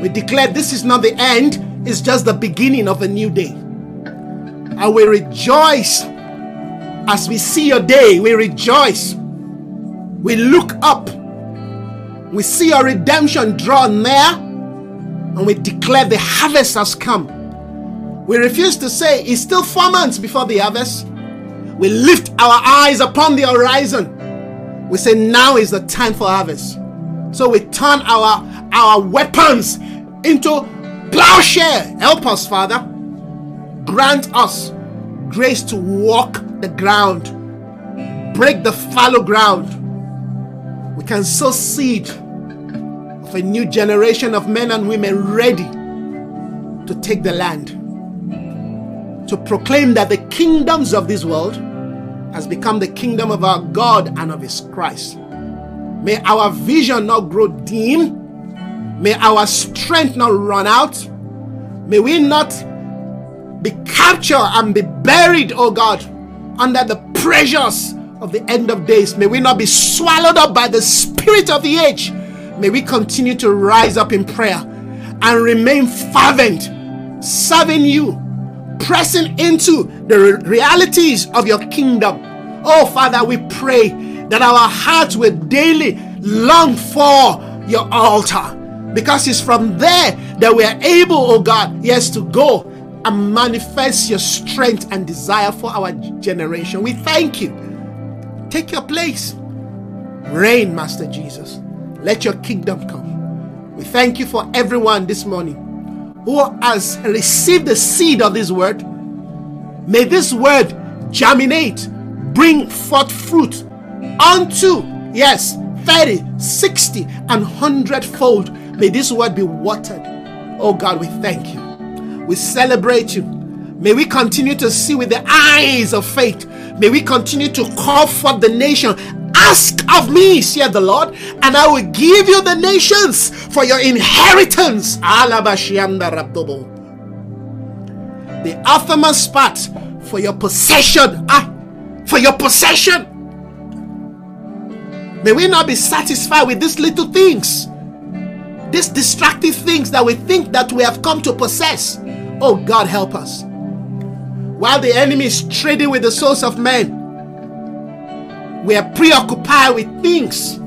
S1: We declare this is not the end, it's just the beginning of a new day. And we rejoice as we see your day. We rejoice. We look up we see your redemption draw near, and we declare the harvest has come. We refuse to say it's still four months before the harvest. We lift our eyes upon the horizon. We say now is the time for harvest. So we turn our our weapons into plowshare. Help us, Father. Grant us grace to walk the ground, break the fallow ground. We can sow seed of a new generation of men and women ready to take the land, to proclaim that the kingdoms of this world has become the kingdom of our God and of His Christ. May our vision not grow dim. May our strength not run out. May we not be captured and be buried, oh God, under the pressures of the end of days. May we not be swallowed up by the spirit of the age May we continue to rise up in prayer and remain fervent, serving you, pressing into the realities of your kingdom. Oh, Father, we pray that our hearts will daily long for your altar because it's from there that we are able, oh God, yes, to go and manifest your strength and desire for our generation. We thank you. Take your place. Reign, Master Jesus. Let your kingdom come. We thank you for everyone this morning who has received the seed of this word. May this word germinate, bring forth fruit unto, yes, 30, 60, and 100 fold. May this word be watered. Oh God, we thank you. We celebrate you. May we continue to see with the eyes of faith. May we continue to call for the nation Ask of me, said the Lord, and I will give you the nations for your inheritance. The uttermost part for your possession. Ah, for your possession. May we not be satisfied with these little things, these distractive things that we think that we have come to possess. Oh God, help us. While the enemy is trading with the souls of men, we are preoccupied with things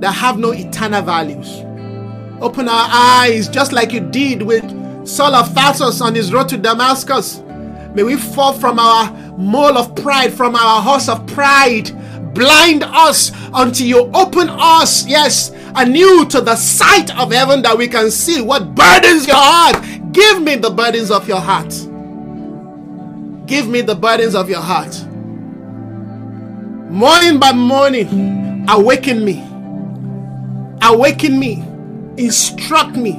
S1: that have no eternal values. Open our eyes just like you did with Saul of Tarsus on his road to Damascus. May we fall from our mole of pride, from our horse of pride. Blind us until you open us, yes, anew to the sight of heaven that we can see what burdens your heart. Give me the burdens of your heart. Give me the burdens of your heart. Morning by morning, awaken me. Awaken me. Instruct me.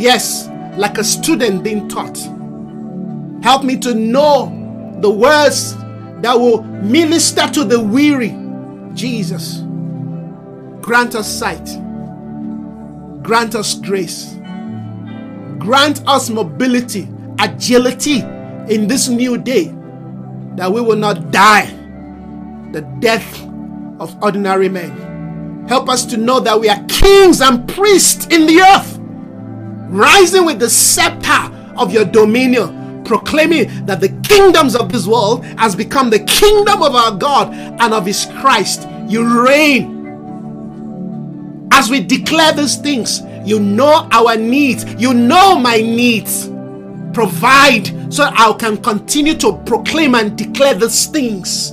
S1: Yes, like a student being taught. Help me to know the words that will minister to the weary. Jesus, grant us sight, grant us grace, grant us mobility, agility in this new day, that we will not die the death of ordinary men. Help us to know that we are kings and priests in the earth, rising with the scepter of your dominion proclaiming that the kingdoms of this world has become the kingdom of our God and of his Christ. You reign. As we declare these things, you know our needs. You know my needs. Provide so I can continue to proclaim and declare these things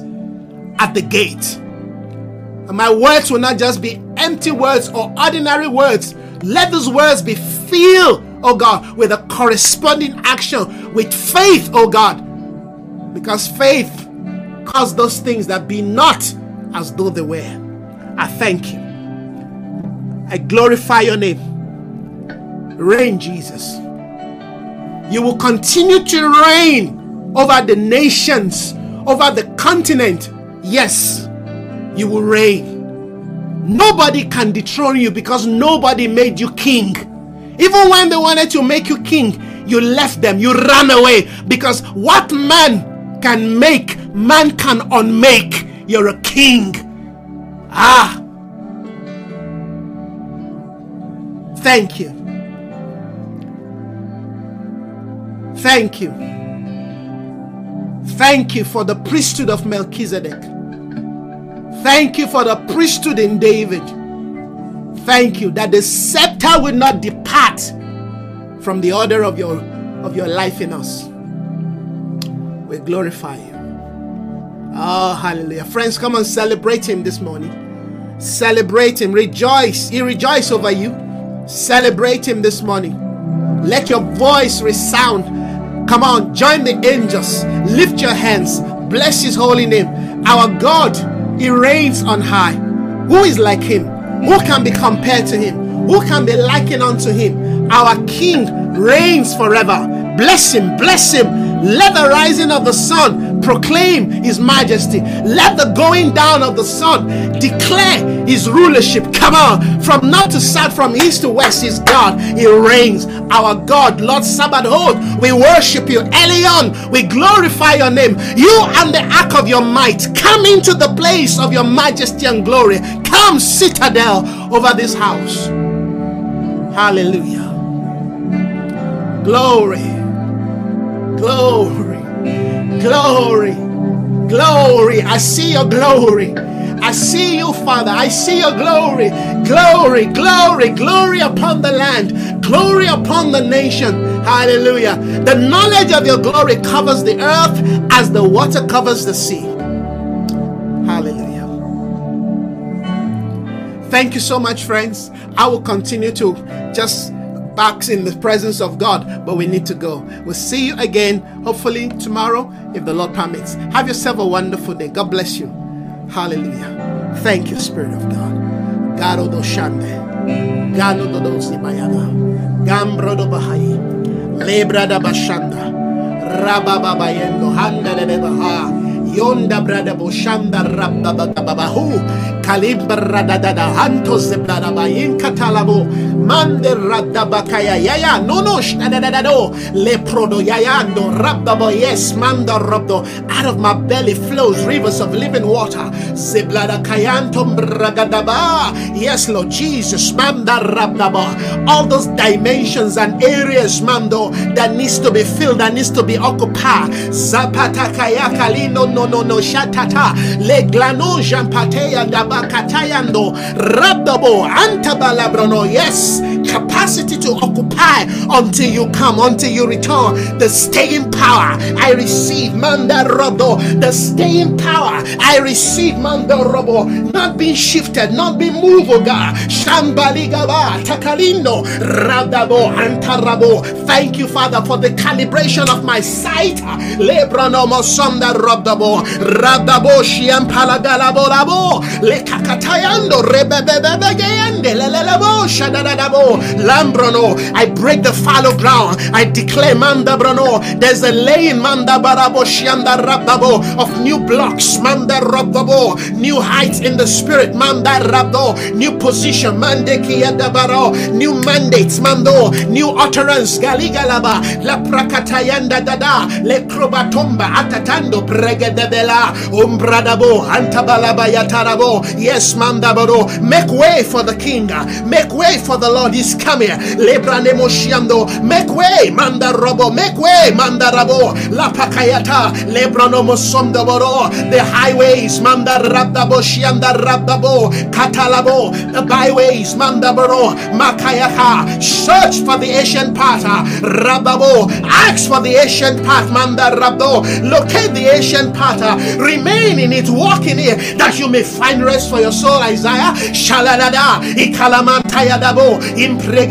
S1: at the gate. And my words will not just be empty words or ordinary words. Let those words be filled oh God, with a corresponding action, with faith, oh God. Because faith calls those things that be not as though they were. I thank you. I glorify your name. Reign, Jesus. You will continue to reign over the nations, over the continent. Yes, you will reign. Nobody can dethrone you because nobody made you king. Even when they wanted to make you king, you left them, you ran away because what man can make, man can unmake. You're a king. Ah. Thank you. Thank you. Thank you for the priesthood of Melchizedek. Thank you for the priesthood in David. Thank you that the scepter will not depart from the order of your of your life in us. We glorify you. Oh, hallelujah. Friends, come and celebrate him this morning. Celebrate him. Rejoice. He rejoice over you. Celebrate him this morning. Let your voice resound. Come on, join the angels. Lift your hands. Bless his holy name. Our God, he reigns on high. Who is like him? Who can be compared to him? Who can be likened unto him? Our King reigns forever. Bless him, bless him. Let the rising of the sun proclaim his majesty. Let the going down of the sun declare his rulership. Come on, from north to south, from east to west, is God. He reigns. Our God, Lord Sabaoth, we worship you. Elyon, we glorify your name. You and the ark of your might come into the place of your majesty and glory. Come, citadel, over this house. Hallelujah. Glory. Glory, glory, glory. I see your glory. I see you, Father. I see your glory. Glory, glory, glory upon the land, glory upon the nation. Hallelujah. The knowledge of your glory covers the earth as the water covers the sea. Hallelujah. Thank you so much, friends. I will continue to just back in the presence of God, but we need to go. We'll see you again, hopefully tomorrow, if the Lord permits. Have yourself a wonderful day. God bless you. Hallelujah. Thank you, Spirit of God. Garo do shande. Gano do dosi bayada. Gambro do bahai. Lebra da bashanda. Rababa bayendo. Handa de baha. Yonda brada boshanda rabba babahu kalibra da da da hanto zebrada bayin katalabo mande radda bakaya yaya no no da da da do le prodo yayando rabba bo. Yes manda rabdo out of my belly flows rivers of living water. Zeblada kayantom bragadaba yes Lord Jesus manda rabdaba all those dimensions and areas mando that needs to be filled that needs to be occupied. Zapata kaya kalino no no no shatata le glano jampateya rabdabo antabalabrono yes to occupy until you come, until you return. The staying power I receive, Manda Robo. The staying power I receive, Manda Robo. Not being shifted, not being moved, oh God. Shambaligaba, Takalindo, Radabo, Antarabo. Thank you, Father, for the calibration of my sight. Lebranomo Sonda Rodabo, Radabo, Shiampalagalabo, Labo, Lekakatayando, Rebebebegayande, Lelelabo, Shadadabo, Lambrono. I break the fallow ground. I declare Manda Brono. There's a laying Manda Barabo, Shianda Rababo of new blocks, Manda Rababo, new heights in the spirit, Manda Rabdo, new position, Mande Kiyadabaro, new mandates, Mando, new utterance, Galigalaba, La Prakatayanda Dada, Le Krobatomba, Atatando, Bregedebela, Umbradabo, Antabalaba Yatarabo, yes, Mandabaro, make way for the king, make way for the Lord, he's coming, Lebranemo Shiando, make way, Mandarobo, make way, Mandarabo, La Pakayata, Lebranomo Sondaboro, the highways, Mandarabdabo, Shianda Rabdabo, Katalabo, the byways, manda Mandaboro, Makayaka, search for the ancient path, Rababo, ask for the ancient path, Mandarabdo, locate the ancient path, remain in it, walk in it, that you may find rest for your soul, Isaiah, Shalalada, Ikalamantayadabo,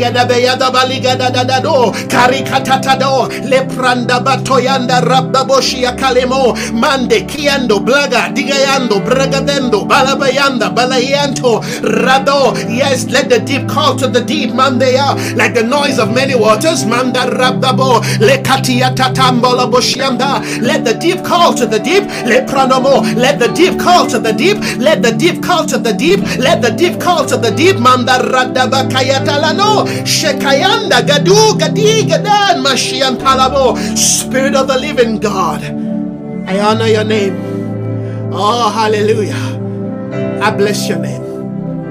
S1: Impregadabayadabaligado, Karikatatado, Lepranda Batoyanda Rabdaboshia Kalemo, Mande Kiando, Blaga, Digayando, Bragadendo, Balabayanda, Balayanto, Rado. Yes, let the deep call to the deep, Mandea, like the noise of many waters, Manda Rabdabo, Lekatia Tatambola Boshianda. Let the deep call to the deep, Lepranomo, let the deep call to the deep, let the deep call to the deep, let the deep call to the deep, Manda Radaba Kayatalano, Shekayanda, Gadu, Gadi, Gadan, Mashian Palabo, Spirit of the living God. I honor your name. Oh, hallelujah. I bless your name.